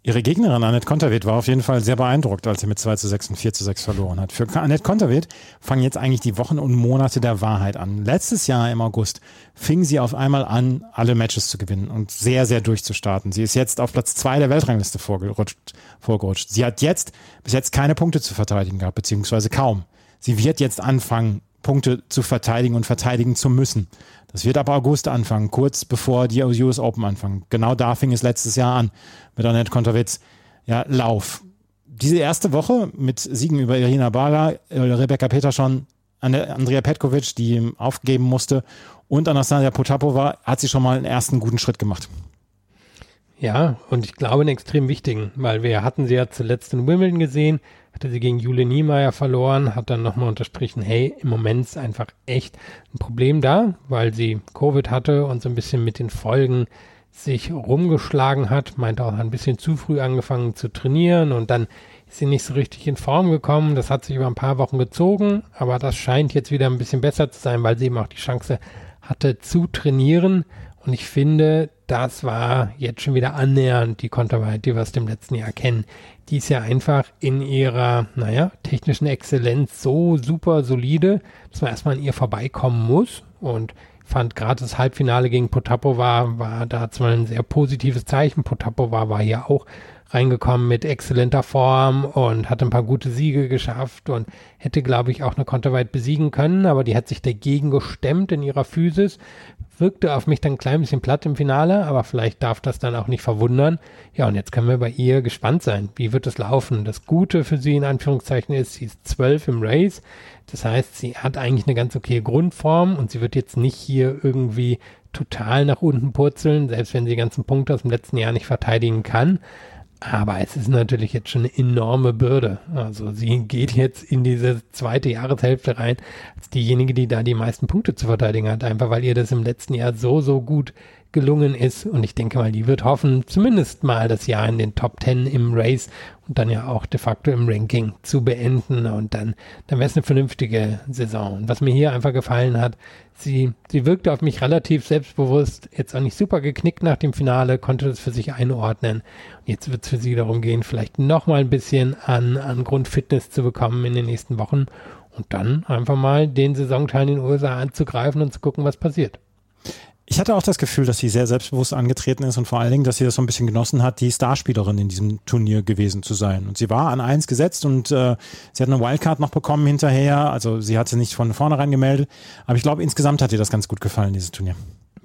Ihre Gegnerin Annette Konterweht war auf jeden Fall sehr beeindruckt, als sie mit 2 zu 6 und 4 zu 6 verloren hat. Für Annette Konterweht fangen jetzt eigentlich die Wochen und Monate der Wahrheit an. Letztes Jahr im August fing sie auf einmal an, alle Matches zu gewinnen und sehr, sehr durchzustarten. Sie ist jetzt auf Platz 2 der Weltrangliste vorgerutscht, vorgerutscht. Sie hat jetzt bis jetzt keine Punkte zu verteidigen gehabt, beziehungsweise kaum. Sie wird jetzt anfangen, Punkte zu verteidigen und verteidigen zu müssen. Das wird ab August anfangen, kurz bevor die US Open anfangen. Genau da fing es letztes Jahr an mit Annette Kontowitz. Ja, Lauf. Diese erste Woche mit Siegen über Irina Baga, äh, Rebecca Peterson, Andrea Petkovic, die aufgeben musste, und Anastasia Potapova hat sie schon mal einen ersten guten Schritt gemacht. Ja, und ich glaube einen extrem wichtigen, weil wir hatten sie ja zuletzt in Wimbledon gesehen, hatte sie gegen Jule Niemeyer verloren, hat dann nochmal unterstrichen, hey, im Moment ist einfach echt ein Problem da, weil sie Covid hatte und so ein bisschen mit den Folgen sich rumgeschlagen hat, meinte auch ein bisschen zu früh angefangen zu trainieren und dann ist sie nicht so richtig in Form gekommen. Das hat sich über ein paar Wochen gezogen, aber das scheint jetzt wieder ein bisschen besser zu sein, weil sie eben auch die Chance hatte zu trainieren. Und ich finde, das war jetzt schon wieder annähernd die Konterweit, die wir aus dem letzten Jahr kennen. Die ist ja einfach in ihrer, naja, technischen Exzellenz so super solide, dass man erstmal an ihr vorbeikommen muss. Und fand gerade das Halbfinale gegen Potapova war da zwar ein sehr positives Zeichen. Potapova war ja auch reingekommen mit exzellenter Form und hat ein paar gute Siege geschafft und hätte, glaube ich, auch eine Konterweit besiegen können, aber die hat sich dagegen gestemmt in ihrer Physis, wirkte auf mich dann ein klein bisschen platt im Finale, aber vielleicht darf das dann auch nicht verwundern. Ja, und jetzt können wir bei ihr gespannt sein. Wie wird es laufen? Das Gute für sie in Anführungszeichen ist, sie ist zwölf im Race. Das heißt, sie hat eigentlich eine ganz okay Grundform und sie wird jetzt nicht hier irgendwie total nach unten purzeln, selbst wenn sie die ganzen Punkte aus dem letzten Jahr nicht verteidigen kann. Aber es ist natürlich jetzt schon eine enorme Bürde. Also sie geht jetzt in diese zweite Jahreshälfte rein als diejenige, die da die meisten Punkte zu verteidigen hat, einfach weil ihr das im letzten Jahr so, so gut gelungen ist. Und ich denke mal, die wird hoffen, zumindest mal das Jahr in den Top Ten im Race und dann ja auch de facto im Ranking zu beenden. Und dann, dann wäre es eine vernünftige Saison. Und was mir hier einfach gefallen hat, sie, sie wirkte auf mich relativ selbstbewusst, jetzt auch nicht super geknickt nach dem Finale, konnte das für sich einordnen. Und jetzt wird es für sie darum gehen, vielleicht nochmal ein bisschen an, an Grundfitness zu bekommen in den nächsten Wochen und dann einfach mal den Saisonteil in den USA anzugreifen und zu gucken, was passiert. Ich hatte auch das Gefühl, dass sie sehr selbstbewusst angetreten ist und vor allen Dingen, dass sie das so ein bisschen genossen hat, die Starspielerin in diesem Turnier gewesen zu sein. Und sie war an eins gesetzt und äh, sie hat eine Wildcard noch bekommen hinterher. Also sie hat sie nicht von vornherein gemeldet. Aber ich glaube, insgesamt hat ihr das ganz gut gefallen, dieses Turnier.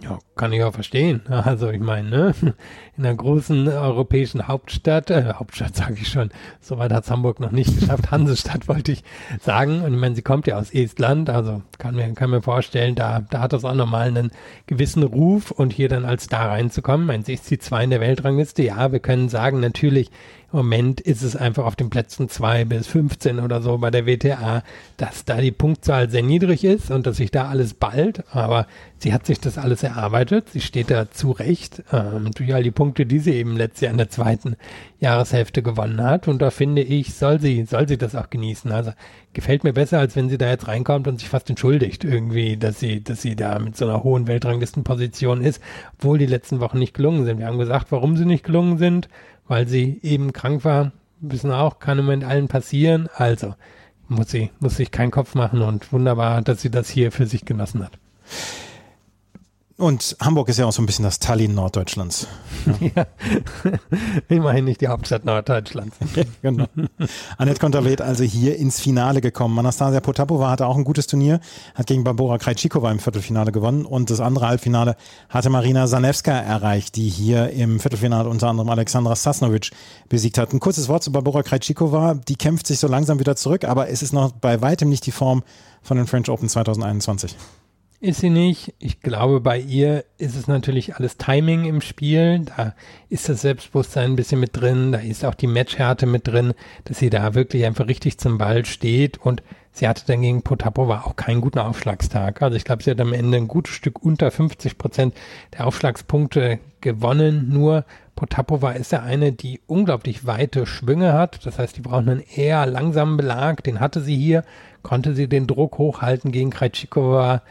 Ja, kann ich auch verstehen. [laughs] Also ich meine, ne, [laughs] in einer großen europäischen Hauptstadt, äh, Hauptstadt sage ich schon, soweit hat Hamburg noch nicht [laughs] geschafft, Hansestadt wollte ich sagen. Und ich meine, sie kommt ja aus Estland, also kann mir, kann mir vorstellen, da, da hat das auch nochmal einen gewissen Ruf und hier dann als da reinzukommen. Ich meine, sie ist die zwei in der Weltrangliste. Ja, wir können sagen, natürlich im Moment ist es einfach auf den Plätzen 2 bis 15 oder so bei der WTA, dass da die Punktzahl sehr niedrig ist und dass sich da alles ballt. Aber sie hat sich das alles erarbeitet. Sie steht da zurecht ähm, durch all die Punkte, die sie eben letztes Jahr in der zweiten Jahreshälfte gewonnen hat. Und da finde ich, soll sie, soll sie das auch genießen. Also gefällt mir besser, als wenn sie da jetzt reinkommt und sich fast entschuldigt irgendwie, dass sie, dass sie da mit so einer hohen Weltranglistenposition ist, obwohl die letzten Wochen nicht gelungen sind. Wir haben gesagt, warum sie nicht gelungen sind weil sie eben krank war. Wissen auch, kann im Moment allen passieren. Also muss sie, muss sich keinen Kopf machen und wunderbar, dass sie das hier für sich genossen hat. Und Hamburg ist ja auch so ein bisschen das Tallinn Norddeutschlands. Ja. [laughs] ja. Immerhin nicht die Hauptstadt Norddeutschlands. [laughs] genau. Annette Konterweht also hier ins Finale gekommen. Anastasia Potapova hatte auch ein gutes Turnier, hat gegen Barbora Krejcikova im Viertelfinale gewonnen und das andere Halbfinale hatte Marina Zanevska erreicht, die hier im Viertelfinale unter anderem Alexandra Sasnovic besiegt hat. Ein kurzes Wort zu Barbora Krejcikova, die kämpft sich so langsam wieder zurück, aber es ist noch bei weitem nicht die Form von den French Open 2021. Ist sie nicht. Ich glaube, bei ihr ist es natürlich alles Timing im Spiel. Da ist das Selbstbewusstsein ein bisschen mit drin. Da ist auch die Matchhärte mit drin, dass sie da wirklich einfach richtig zum Ball steht. Und sie hatte dann gegen Potapova auch keinen guten Aufschlagstag. Also ich glaube, sie hat am Ende ein gutes Stück unter 50 Prozent der Aufschlagspunkte gewonnen. Nur Potapova ist ja eine, die unglaublich weite Schwünge hat. Das heißt, die braucht einen eher langsamen Belag. Den hatte sie hier. Konnte sie den Druck hochhalten gegen Krejcikova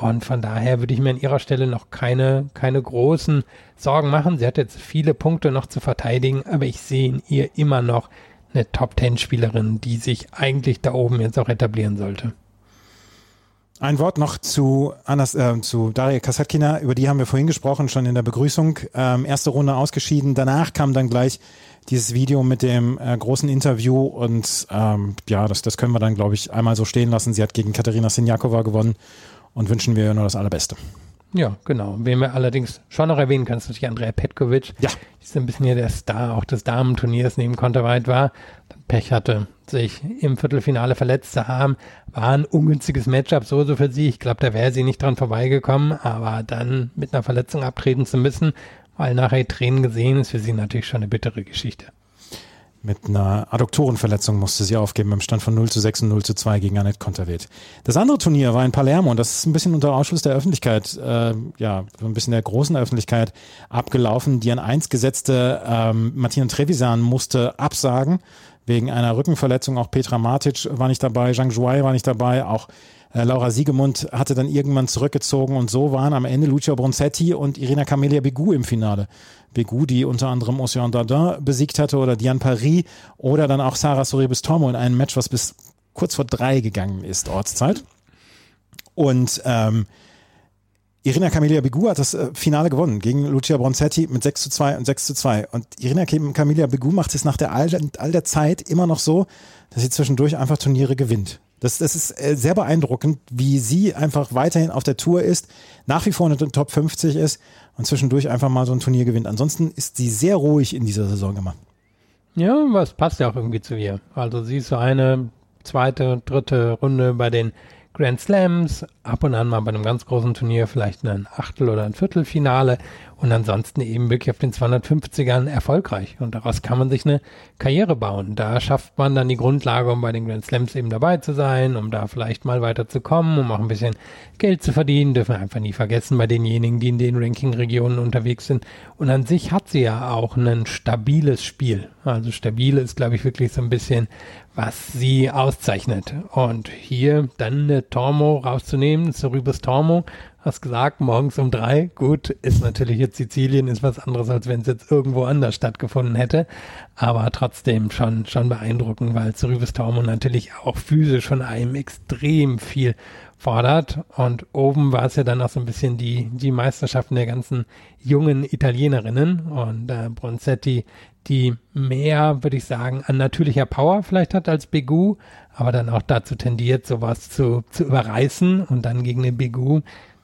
und von daher würde ich mir an ihrer Stelle noch keine, keine großen Sorgen machen. Sie hat jetzt viele Punkte noch zu verteidigen, aber ich sehe in ihr immer noch eine Top-Ten-Spielerin, die sich eigentlich da oben jetzt auch etablieren sollte. Ein Wort noch zu, Anas, äh, zu Daria Kasatkina, über die haben wir vorhin gesprochen, schon in der Begrüßung. Ähm, erste Runde ausgeschieden, danach kam dann gleich dieses Video mit dem äh, großen Interview und ähm, ja, das, das können wir dann, glaube ich, einmal so stehen lassen. Sie hat gegen Katharina Sinjakova gewonnen und wünschen wir nur das Allerbeste. Ja, genau. Wen wir allerdings schon noch erwähnen können, ist natürlich Andrea Petkovic. Ja. Ist ein bisschen hier der Star auch des Damenturniers neben Konterweit war. Pech hatte, sich im Viertelfinale verletzt zu haben. War ein ungünstiges Matchup so, so für sie. Ich glaube, da wäre sie nicht dran vorbeigekommen. Aber dann mit einer Verletzung abtreten zu müssen, weil nachher Tränen gesehen, ist für sie natürlich schon eine bittere Geschichte. Mit einer Adduktorenverletzung musste sie aufgeben im Stand von 0 zu 6 und 0 zu 2 gegen Annette Konterweht. Das andere Turnier war in Palermo und das ist ein bisschen unter Ausschluss der Öffentlichkeit, äh, ja, ein bisschen der großen Öffentlichkeit abgelaufen. Die an 1 gesetzte ähm, Martina Trevisan musste absagen wegen einer Rückenverletzung. Auch Petra Matic war nicht dabei, Zhang Zhuai war nicht dabei, auch äh, Laura Siegemund hatte dann irgendwann zurückgezogen und so waren am Ende Lucia Bronzetti und Irina Camelia Begu im Finale. Begu, die unter anderem Ocean Dardin besiegt hatte oder Diane Paris oder dann auch Sarah Soribes Tormo in einem Match, was bis kurz vor drei gegangen ist, Ortszeit. Und ähm, Irina Camelia Begu hat das äh, Finale gewonnen gegen Lucia Bronzetti mit 6 zu 2 und 6 zu 2. Und Irina Camelia Begu macht es nach der all der Zeit immer noch so, dass sie zwischendurch einfach Turniere gewinnt. Das, das ist äh, sehr beeindruckend, wie sie einfach weiterhin auf der Tour ist, nach wie vor in der Top 50 ist und zwischendurch einfach mal so ein Turnier gewinnt. Ansonsten ist sie sehr ruhig in dieser Saison immer. Ja, was passt ja auch irgendwie zu ihr. Also sie ist so eine zweite, dritte Runde bei den Grand Slams, ab und an mal bei einem ganz großen Turnier vielleicht ein Achtel- oder ein Viertelfinale und ansonsten eben wirklich auf den 250ern erfolgreich. Und daraus kann man sich eine Karriere bauen. Da schafft man dann die Grundlage, um bei den Grand Slams eben dabei zu sein, um da vielleicht mal weiterzukommen, um auch ein bisschen Geld zu verdienen. Dürfen wir einfach nie vergessen bei denjenigen, die in den Ranking-Regionen unterwegs sind. Und an sich hat sie ja auch ein stabiles Spiel. Also stabil ist, glaube ich, wirklich so ein bisschen, was sie auszeichnet. Und hier dann eine Tormo rauszunehmen, Cerubus Tormo, hast gesagt, morgens um drei, gut, ist natürlich jetzt Sizilien, ist was anderes, als wenn es jetzt irgendwo anders stattgefunden hätte, aber trotzdem schon, schon beeindruckend, weil Cerubus Tormo natürlich auch physisch von einem extrem viel fordert. Und oben war es ja dann auch so ein bisschen die, die Meisterschaften der ganzen jungen Italienerinnen. Und äh, Bronzetti, die mehr, würde ich sagen, an natürlicher Power vielleicht hat als Begu, aber dann auch dazu tendiert, sowas zu, zu überreißen und dann gegen eine Begu,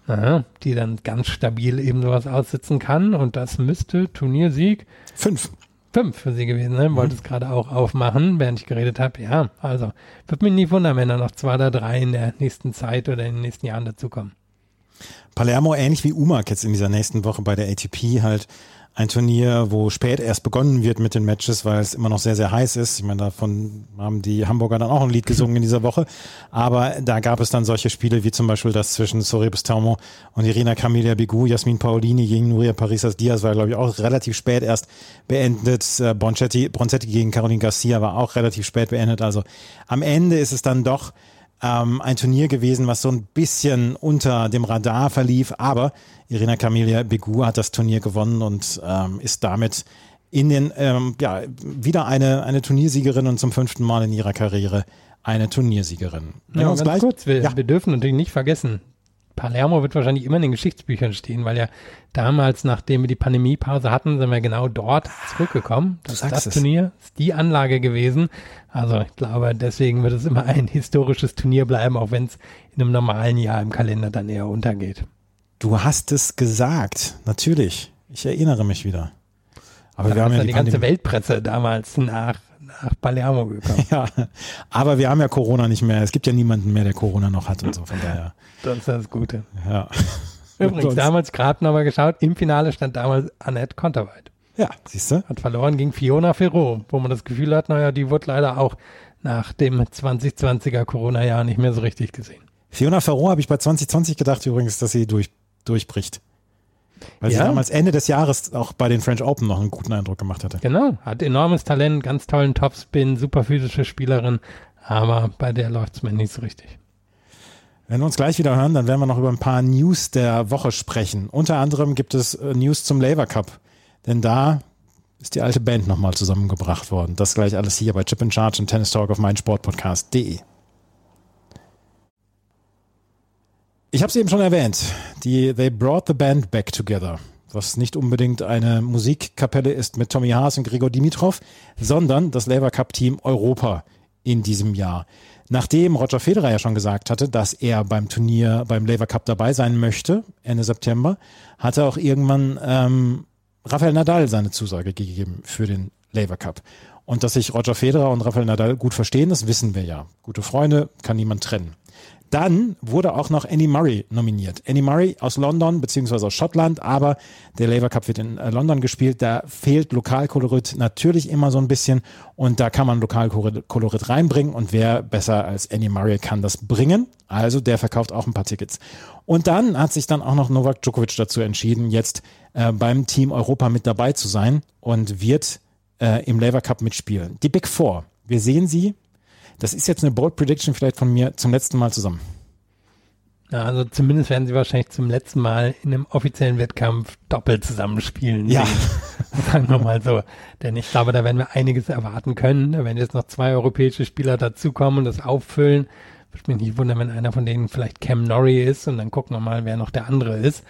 aha, die dann ganz stabil eben sowas aussitzen kann und das müsste Turniersieg fünf fünf für sie gewesen sein. Wollte mhm. es gerade auch aufmachen, während ich geredet habe. Ja, also wird mich nie wundern, wenn da noch zwei oder drei in der nächsten Zeit oder in den nächsten Jahren dazukommen. Palermo ähnlich wie Umak jetzt in dieser nächsten Woche bei der ATP halt ein Turnier, wo spät erst begonnen wird mit den Matches, weil es immer noch sehr, sehr heiß ist. Ich meine, davon haben die Hamburger dann auch ein Lied [laughs] gesungen in dieser Woche. Aber da gab es dann solche Spiele wie zum Beispiel das zwischen Soribus Taumo und Irina Camelia Bigu, Jasmin Paolini gegen Nuria Parisas Diaz war, glaube ich, auch relativ spät erst beendet. Äh, Boncetti, Bronzetti gegen Caroline Garcia war auch relativ spät beendet. Also am Ende ist es dann doch ähm, ein Turnier gewesen, was so ein bisschen unter dem Radar verlief. Aber Irina Camelia Begu hat das Turnier gewonnen und ähm, ist damit in den, ähm, ja, wieder eine, eine Turniersiegerin und zum fünften Mal in ihrer Karriere eine Turniersiegerin. Ja, ganz gleich, kurz, wir, ja. wir dürfen natürlich nicht vergessen, Palermo wird wahrscheinlich immer in den Geschichtsbüchern stehen, weil ja damals, nachdem wir die Pandemiepause hatten, sind wir genau dort zurückgekommen. Das, das Turnier ist die Anlage gewesen. Also ich glaube, deswegen wird es immer ein historisches Turnier bleiben, auch wenn es in einem normalen Jahr im Kalender dann eher untergeht. Du hast es gesagt, natürlich. Ich erinnere mich wieder. Aber da wir haben ja die, die ganze Weltpresse damals nach nach Palermo gekommen. [laughs] Ja, aber wir haben ja Corona nicht mehr. Es gibt ja niemanden mehr, der Corona noch hat und so. Von daher. Das ist das Gute. Ja. [laughs] Übrigens, damals gerade nochmal geschaut, im Finale stand damals Annette Konterweit. Ja, siehst du? Hat verloren gegen Fiona Ferro, wo man das Gefühl hat, naja, die wurde leider auch nach dem 2020er Corona-Jahr nicht mehr so richtig gesehen. Fiona Ferro habe ich bei 2020 gedacht übrigens, dass sie durch, durchbricht. Weil ja. sie damals Ende des Jahres auch bei den French Open noch einen guten Eindruck gemacht hatte. Genau, hat enormes Talent, ganz tollen Topspin, super physische Spielerin, aber bei der läuft es mir nicht so richtig. Wenn wir uns gleich wieder hören, dann werden wir noch über ein paar News der Woche sprechen. Unter anderem gibt es äh, News zum Labour Cup, denn da ist die alte Band nochmal zusammengebracht worden. Das gleich alles hier bei Chip in Charge und Tennis Talk auf meinsportpodcast.de. Ich habe es eben schon erwähnt. Die They Brought the Band Back Together. Was nicht unbedingt eine Musikkapelle ist mit Tommy Haas und Gregor Dimitrov, sondern das Labour Cup Team Europa in diesem Jahr. Nachdem Roger Federer ja schon gesagt hatte, dass er beim Turnier, beim Labour Cup dabei sein möchte, Ende September, hat er auch irgendwann ähm, Rafael Nadal seine Zusage gegeben für den Labour Cup. Und dass sich Roger Federer und Rafael Nadal gut verstehen, das wissen wir ja. Gute Freunde kann niemand trennen. Dann wurde auch noch Annie Murray nominiert. Annie Murray aus London beziehungsweise aus Schottland, aber der Labour Cup wird in äh, London gespielt. Da fehlt Lokalkolorit natürlich immer so ein bisschen und da kann man Lokalkolorit reinbringen und wer besser als Annie Murray kann das bringen. Also der verkauft auch ein paar Tickets. Und dann hat sich dann auch noch Novak Djokovic dazu entschieden, jetzt äh, beim Team Europa mit dabei zu sein und wird äh, im Labour Cup mitspielen. Die Big Four. Wir sehen sie das ist jetzt eine Bold Prediction vielleicht von mir zum letzten Mal zusammen. Ja, also zumindest werden sie wahrscheinlich zum letzten Mal in einem offiziellen Wettkampf doppelt zusammenspielen. Ja. [laughs] Sagen wir mal so. Denn ich glaube, da werden wir einiges erwarten können. Wenn jetzt noch zwei europäische Spieler dazukommen und das auffüllen, würde mich nicht wundern, wenn einer von denen vielleicht Cam Norrie ist und dann gucken wir mal, wer noch der andere ist.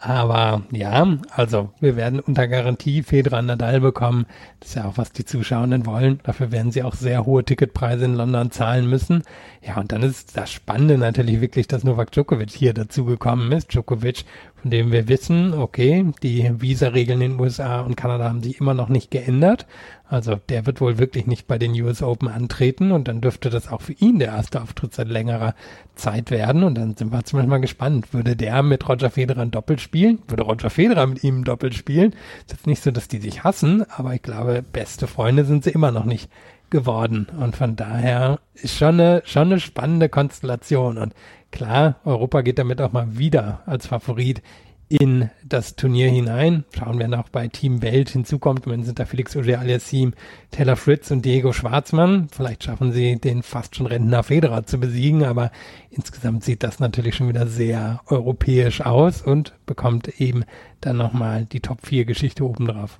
Aber ja, also wir werden unter Garantie Federer Nadal bekommen. Das ist ja auch, was die Zuschauenden wollen. Dafür werden sie auch sehr hohe Ticketpreise in London zahlen müssen. Ja, und dann ist das Spannende natürlich wirklich, dass Novak Djokovic hier dazugekommen ist. Djokovic, von dem wir wissen, okay, die Visa-Regeln in den USA und Kanada haben sich immer noch nicht geändert. Also der wird wohl wirklich nicht bei den US Open antreten und dann dürfte das auch für ihn der erste Auftritt seit längerer Zeit werden. Und dann sind wir zumindest mal gespannt. Würde der mit Roger Federer ein Doppel spielen? Würde Roger Federer mit ihm ein Doppel spielen? Ist jetzt nicht so, dass die sich hassen, aber ich glaube, beste Freunde sind sie immer noch nicht geworden. Und von daher ist schon eine, schon eine spannende Konstellation. Und klar, Europa geht damit auch mal wieder als Favorit in das Turnier hinein. Schauen, wer noch bei Team Welt hinzukommt. Dann sind da Felix Auger-Aliassime, Taylor Fritz und Diego Schwarzmann. Vielleicht schaffen sie den fast schon Rentner Federer zu besiegen, aber insgesamt sieht das natürlich schon wieder sehr europäisch aus und bekommt eben dann nochmal die Top 4 Geschichte obendrauf.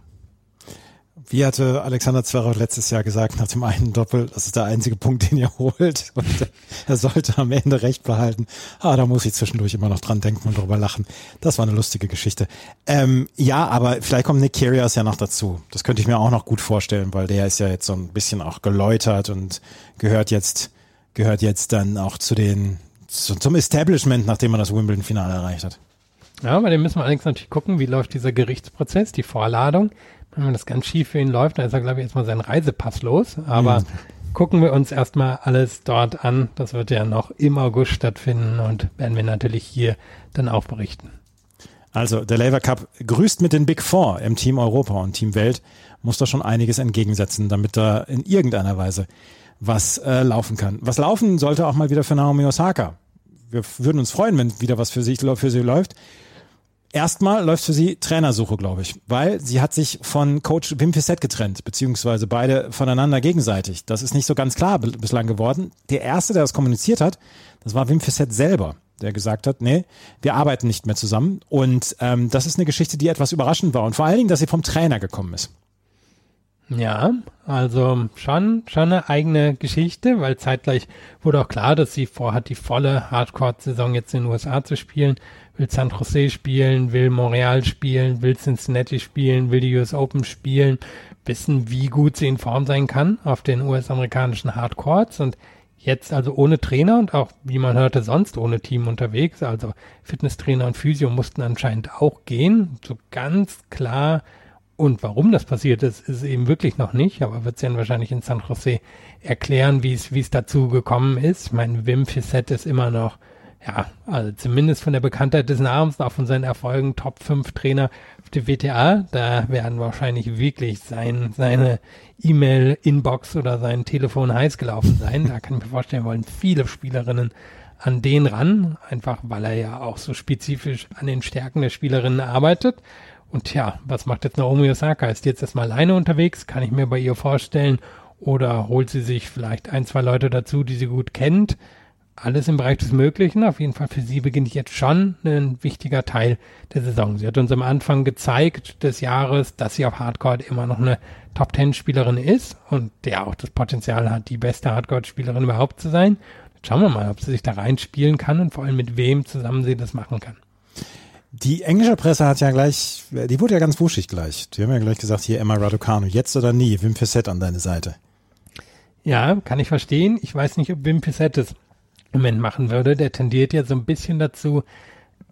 Wie hatte Alexander Zverev letztes Jahr gesagt, nach dem einen Doppel, das ist der einzige Punkt, den er holt. [laughs] Und er sollte am Ende recht behalten. Ah, da muss ich zwischendurch immer noch dran denken und drüber lachen. Das war eine lustige Geschichte. Ähm, ja, aber vielleicht kommt Nick Kyrgios ja noch dazu. Das könnte ich mir auch noch gut vorstellen, weil der ist ja jetzt so ein bisschen auch geläutert und gehört jetzt, gehört jetzt dann auch zu den, zu, zum Establishment, nachdem er das Wimbledon-Finale erreicht hat. Ja, bei dem müssen wir allerdings natürlich gucken, wie läuft dieser Gerichtsprozess, die Vorladung wenn das ganz schief für ihn läuft, dann ist er, glaube ich, erstmal seinen Reisepass los. Aber mhm. gucken wir uns erstmal alles dort an. Das wird ja noch im August stattfinden und werden wir natürlich hier dann auch berichten. Also der Lever Cup grüßt mit den Big Four im Team Europa und Team Welt muss da schon einiges entgegensetzen, damit da in irgendeiner Weise was äh, laufen kann. Was laufen sollte auch mal wieder für Naomi Osaka. Wir würden uns freuen, wenn wieder was für sie, für sie läuft. Erstmal läuft für sie Trainersuche, glaube ich, weil sie hat sich von Coach Wim Fissett getrennt, beziehungsweise beide voneinander gegenseitig. Das ist nicht so ganz klar bislang geworden. Der erste, der das kommuniziert hat, das war Wim Fissett selber, der gesagt hat, nee, wir arbeiten nicht mehr zusammen. Und ähm, das ist eine Geschichte, die etwas überraschend war und vor allen Dingen, dass sie vom Trainer gekommen ist. Ja, also schon, schon eine eigene Geschichte, weil zeitgleich wurde auch klar, dass sie vorhat, die volle Hardcore-Saison jetzt in den USA zu spielen will San Jose spielen, will Montreal spielen, will Cincinnati spielen, will die US Open spielen, wissen, wie gut sie in Form sein kann auf den US-amerikanischen Hardcourts und jetzt also ohne Trainer und auch, wie man hörte, sonst ohne Team unterwegs. Also Fitnesstrainer und Physio mussten anscheinend auch gehen. So ganz klar. Und warum das passiert ist, ist eben wirklich noch nicht, aber wird sie dann wahrscheinlich in San Jose erklären, wie es, wie es dazu gekommen ist. Ich meine, Wim Fissett ist immer noch ja, also zumindest von der Bekanntheit des Namens, auch von seinen Erfolgen, Top 5 Trainer auf der WTA, da werden wahrscheinlich wirklich sein, seine E-Mail-Inbox oder sein Telefon heiß gelaufen sein. Da kann ich mir vorstellen, wollen viele Spielerinnen an den ran, einfach weil er ja auch so spezifisch an den Stärken der Spielerinnen arbeitet. Und ja, was macht jetzt Naomi Osaka? Ist jetzt erstmal alleine unterwegs? Kann ich mir bei ihr vorstellen? Oder holt sie sich vielleicht ein, zwei Leute dazu, die sie gut kennt? Alles im Bereich des Möglichen. Auf jeden Fall für sie beginnt jetzt schon ein wichtiger Teil der Saison. Sie hat uns am Anfang gezeigt des Jahres, dass sie auf Hardcore immer noch eine Top Ten Spielerin ist und der auch das Potenzial hat, die beste Hardcore Spielerin überhaupt zu sein. Jetzt schauen wir mal, ob sie sich da reinspielen kann und vor allem mit wem zusammen sie das machen kann. Die englische Presse hat ja gleich, die wurde ja ganz wuschig gleich. Die haben ja gleich gesagt, hier Emma Raducanu, jetzt oder nie, Wim Fissett an deine Seite. Ja, kann ich verstehen. Ich weiß nicht, ob Wim Fissett es Moment machen würde, der tendiert ja so ein bisschen dazu,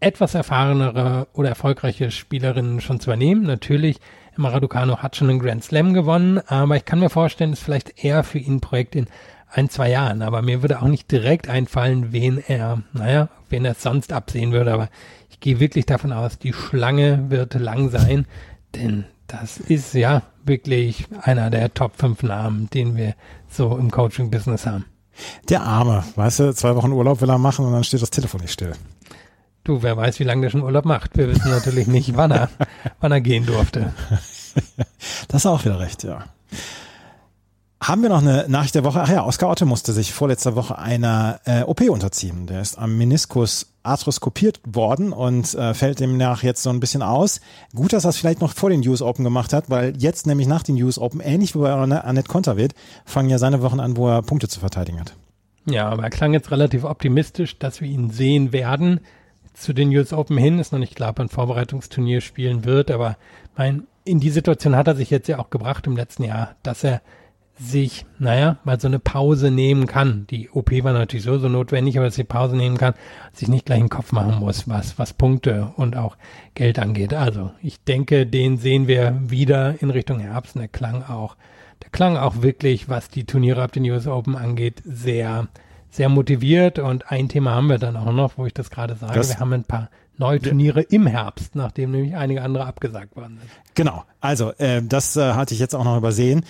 etwas erfahrenere oder erfolgreiche Spielerinnen schon zu übernehmen. Natürlich, Emma Raducano hat schon einen Grand Slam gewonnen, aber ich kann mir vorstellen, es ist vielleicht eher für ihn ein Projekt in ein, zwei Jahren. Aber mir würde auch nicht direkt einfallen, wen er, naja, wen er sonst absehen würde. Aber ich gehe wirklich davon aus, die Schlange wird lang sein, denn das ist ja wirklich einer der Top 5 Namen, den wir so im Coaching-Business haben. Der Arme, weißt du, zwei Wochen Urlaub will er machen und dann steht das Telefon nicht still. Du, wer weiß, wie lange der schon Urlaub macht. Wir wissen natürlich nicht, wann er, [laughs] wann er gehen durfte. Das ist auch wieder recht, ja. Haben wir noch eine Nachricht der Woche? Ach ja, Oskar Otte musste sich vorletzter Woche einer äh, OP unterziehen. Der ist am Meniskus arthroskopiert worden und äh, fällt demnach jetzt so ein bisschen aus. Gut, dass er es vielleicht noch vor den US Open gemacht hat, weil jetzt nämlich nach den US Open, ähnlich wie bei Annette Konterweht, fangen ja seine Wochen an, wo er Punkte zu verteidigen hat. Ja, aber er klang jetzt relativ optimistisch, dass wir ihn sehen werden. Zu den US Open hin ist noch nicht klar, ob er ein Vorbereitungsturnier spielen wird, aber mein, in die Situation hat er sich jetzt ja auch gebracht im letzten Jahr, dass er sich, naja, mal so eine Pause nehmen kann. Die OP war natürlich so, so notwendig, aber dass sie Pause nehmen kann, sich nicht gleich einen Kopf machen muss, was, was Punkte und auch Geld angeht. Also, ich denke, den sehen wir wieder in Richtung Herbst und der klang auch, der klang auch wirklich, was die Turniere ab den US Open angeht, sehr, sehr motiviert und ein Thema haben wir dann auch noch, wo ich das gerade sage. Das wir haben ein paar neue Turniere im Herbst, nachdem nämlich einige andere abgesagt worden sind. Genau, also äh, das äh, hatte ich jetzt auch noch übersehen.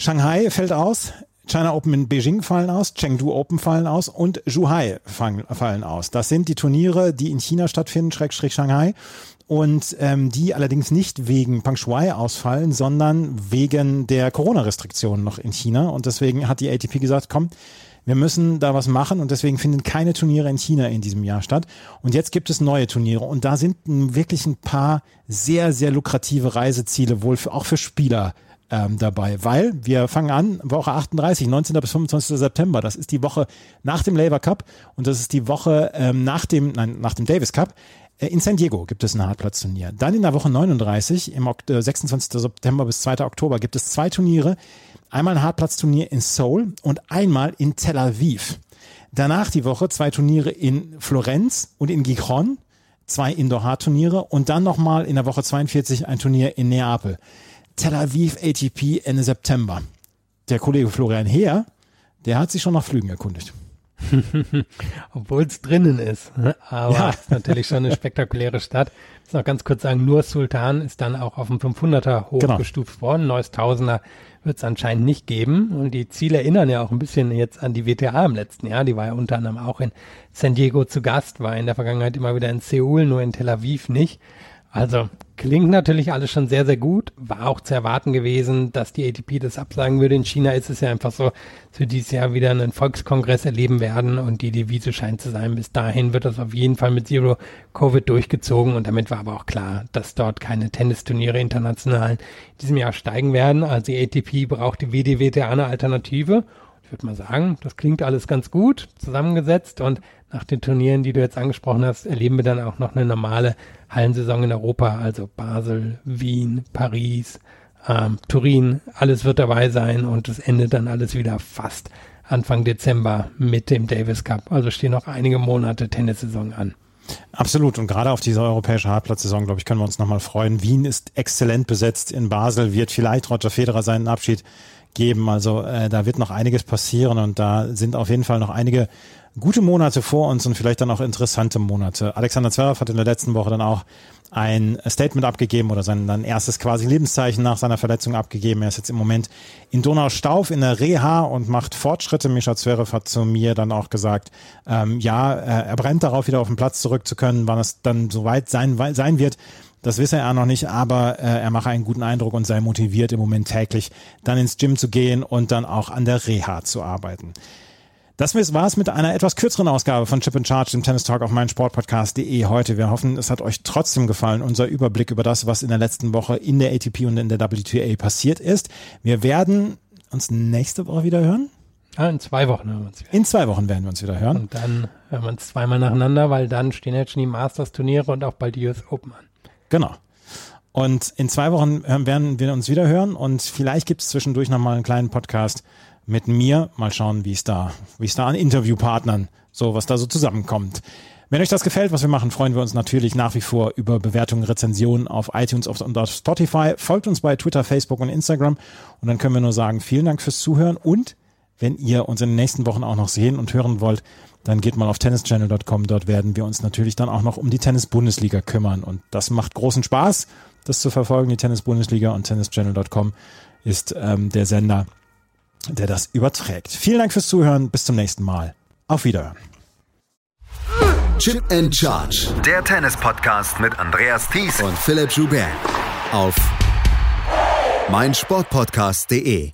Shanghai fällt aus, China Open in Beijing fallen aus, Chengdu Open fallen aus und Zhuhai fallen aus. Das sind die Turniere, die in China stattfinden, Schrägstrich Shanghai. Und ähm, die allerdings nicht wegen Peng Shuai ausfallen, sondern wegen der Corona-Restriktionen noch in China. Und deswegen hat die ATP gesagt, komm, wir müssen da was machen und deswegen finden keine Turniere in China in diesem Jahr statt. Und jetzt gibt es neue Turniere und da sind wirklich ein paar sehr, sehr lukrative Reiseziele, wohl für, auch für Spieler ähm, dabei, weil wir fangen an, Woche 38, 19. bis 25. September. Das ist die Woche nach dem Labour Cup und das ist die Woche ähm, nach dem, nein, nach dem Davis Cup. Äh, in San Diego gibt es ein Hartplatzturnier. Dann in der Woche 39, im 26. Äh, September bis 2. Oktober, gibt es zwei Turniere. Einmal ein Hartplatzturnier in Seoul und einmal in Tel Aviv. Danach die Woche zwei Turniere in Florenz und in Gijón, zwei Indoor-Hard-Turniere und dann nochmal in der Woche 42 ein Turnier in Neapel. Tel Aviv ATP Ende September. Der Kollege Florian Heer, der hat sich schon nach Flügen erkundigt. [laughs] Obwohl es drinnen ist. Ne? Aber ja. ist natürlich schon eine spektakuläre Stadt. Ich muss noch ganz kurz sagen, nur Sultan ist dann auch auf dem 500er genau. hochgestuft genau. worden. Neues Tausender wird es anscheinend nicht geben. Und die Ziele erinnern ja auch ein bisschen jetzt an die WTA im letzten Jahr. Die war ja unter anderem auch in San Diego zu Gast, war in der Vergangenheit immer wieder in Seoul, nur in Tel Aviv nicht. Also klingt natürlich alles schon sehr, sehr gut. War auch zu erwarten gewesen, dass die ATP das absagen würde. In China ist es ja einfach so, dass wir dieses Jahr wieder einen Volkskongress erleben werden und die Devise scheint zu sein, bis dahin wird das auf jeden Fall mit Zero Covid durchgezogen und damit war aber auch klar, dass dort keine Tennisturniere international in diesem Jahr steigen werden. Also die ATP braucht die WDWTA eine Alternative ich würde mal sagen, das klingt alles ganz gut zusammengesetzt und nach den Turnieren, die du jetzt angesprochen hast, erleben wir dann auch noch eine normale Hallensaison in Europa, also Basel, Wien, Paris, ähm, Turin, alles wird dabei sein und es endet dann alles wieder fast Anfang Dezember mit dem Davis Cup. Also stehen noch einige Monate Tennissaison an. Absolut. Und gerade auf diese europäische Hartplatzsaison, glaube ich, können wir uns nochmal freuen. Wien ist exzellent besetzt. In Basel wird vielleicht Roger Federer seinen Abschied geben. Also äh, da wird noch einiges passieren und da sind auf jeden Fall noch einige gute Monate vor uns und vielleicht dann auch interessante Monate. Alexander Zverev hat in der letzten Woche dann auch ein Statement abgegeben oder sein dann erstes quasi Lebenszeichen nach seiner Verletzung abgegeben. Er ist jetzt im Moment in Donaustauf in der Reha und macht Fortschritte. Mischa Zverev hat zu mir dann auch gesagt, ähm, ja, er brennt darauf, wieder auf den Platz zurück zu können, wann es dann soweit sein, sein wird. Das wisse er noch nicht, aber äh, er mache einen guten Eindruck und sei motiviert im Moment täglich dann ins Gym zu gehen und dann auch an der Reha zu arbeiten. Das war es mit einer etwas kürzeren Ausgabe von Chip and Charge, dem Tennis Talk auf meinsportpodcast.de heute. Wir hoffen, es hat euch trotzdem gefallen, unser Überblick über das, was in der letzten Woche in der ATP und in der WTA passiert ist. Wir werden uns nächste Woche wieder hören. Ja, in zwei Wochen hören wir uns wieder. In zwei Wochen werden wir uns wieder hören. Und dann hören wir uns zweimal nacheinander, weil dann stehen jetzt schon die Masters-Turniere und auch bald die US Open an. Genau. Und in zwei Wochen werden wir uns wieder hören und vielleicht gibt es zwischendurch nochmal einen kleinen Podcast mit mir. Mal schauen, wie es da, wie es da an Interviewpartnern, so was da so zusammenkommt. Wenn euch das gefällt, was wir machen, freuen wir uns natürlich nach wie vor über Bewertungen, Rezensionen auf iTunes und auf Spotify. Folgt uns bei Twitter, Facebook und Instagram. Und dann können wir nur sagen, vielen Dank fürs Zuhören. Und wenn ihr uns in den nächsten Wochen auch noch sehen und hören wollt, dann geht mal auf tennischannel.com. Dort werden wir uns natürlich dann auch noch um die Tennis-Bundesliga kümmern. Und das macht großen Spaß, das zu verfolgen, die Tennis-Bundesliga und tennischannel.com ist ähm, der Sender, der das überträgt. Vielen Dank fürs Zuhören. Bis zum nächsten Mal. Auf Wiederhören. Chip and Charge. Der Tennis-Podcast mit Andreas Thies und Philipp Joubert. Auf meinsportpodcast.de.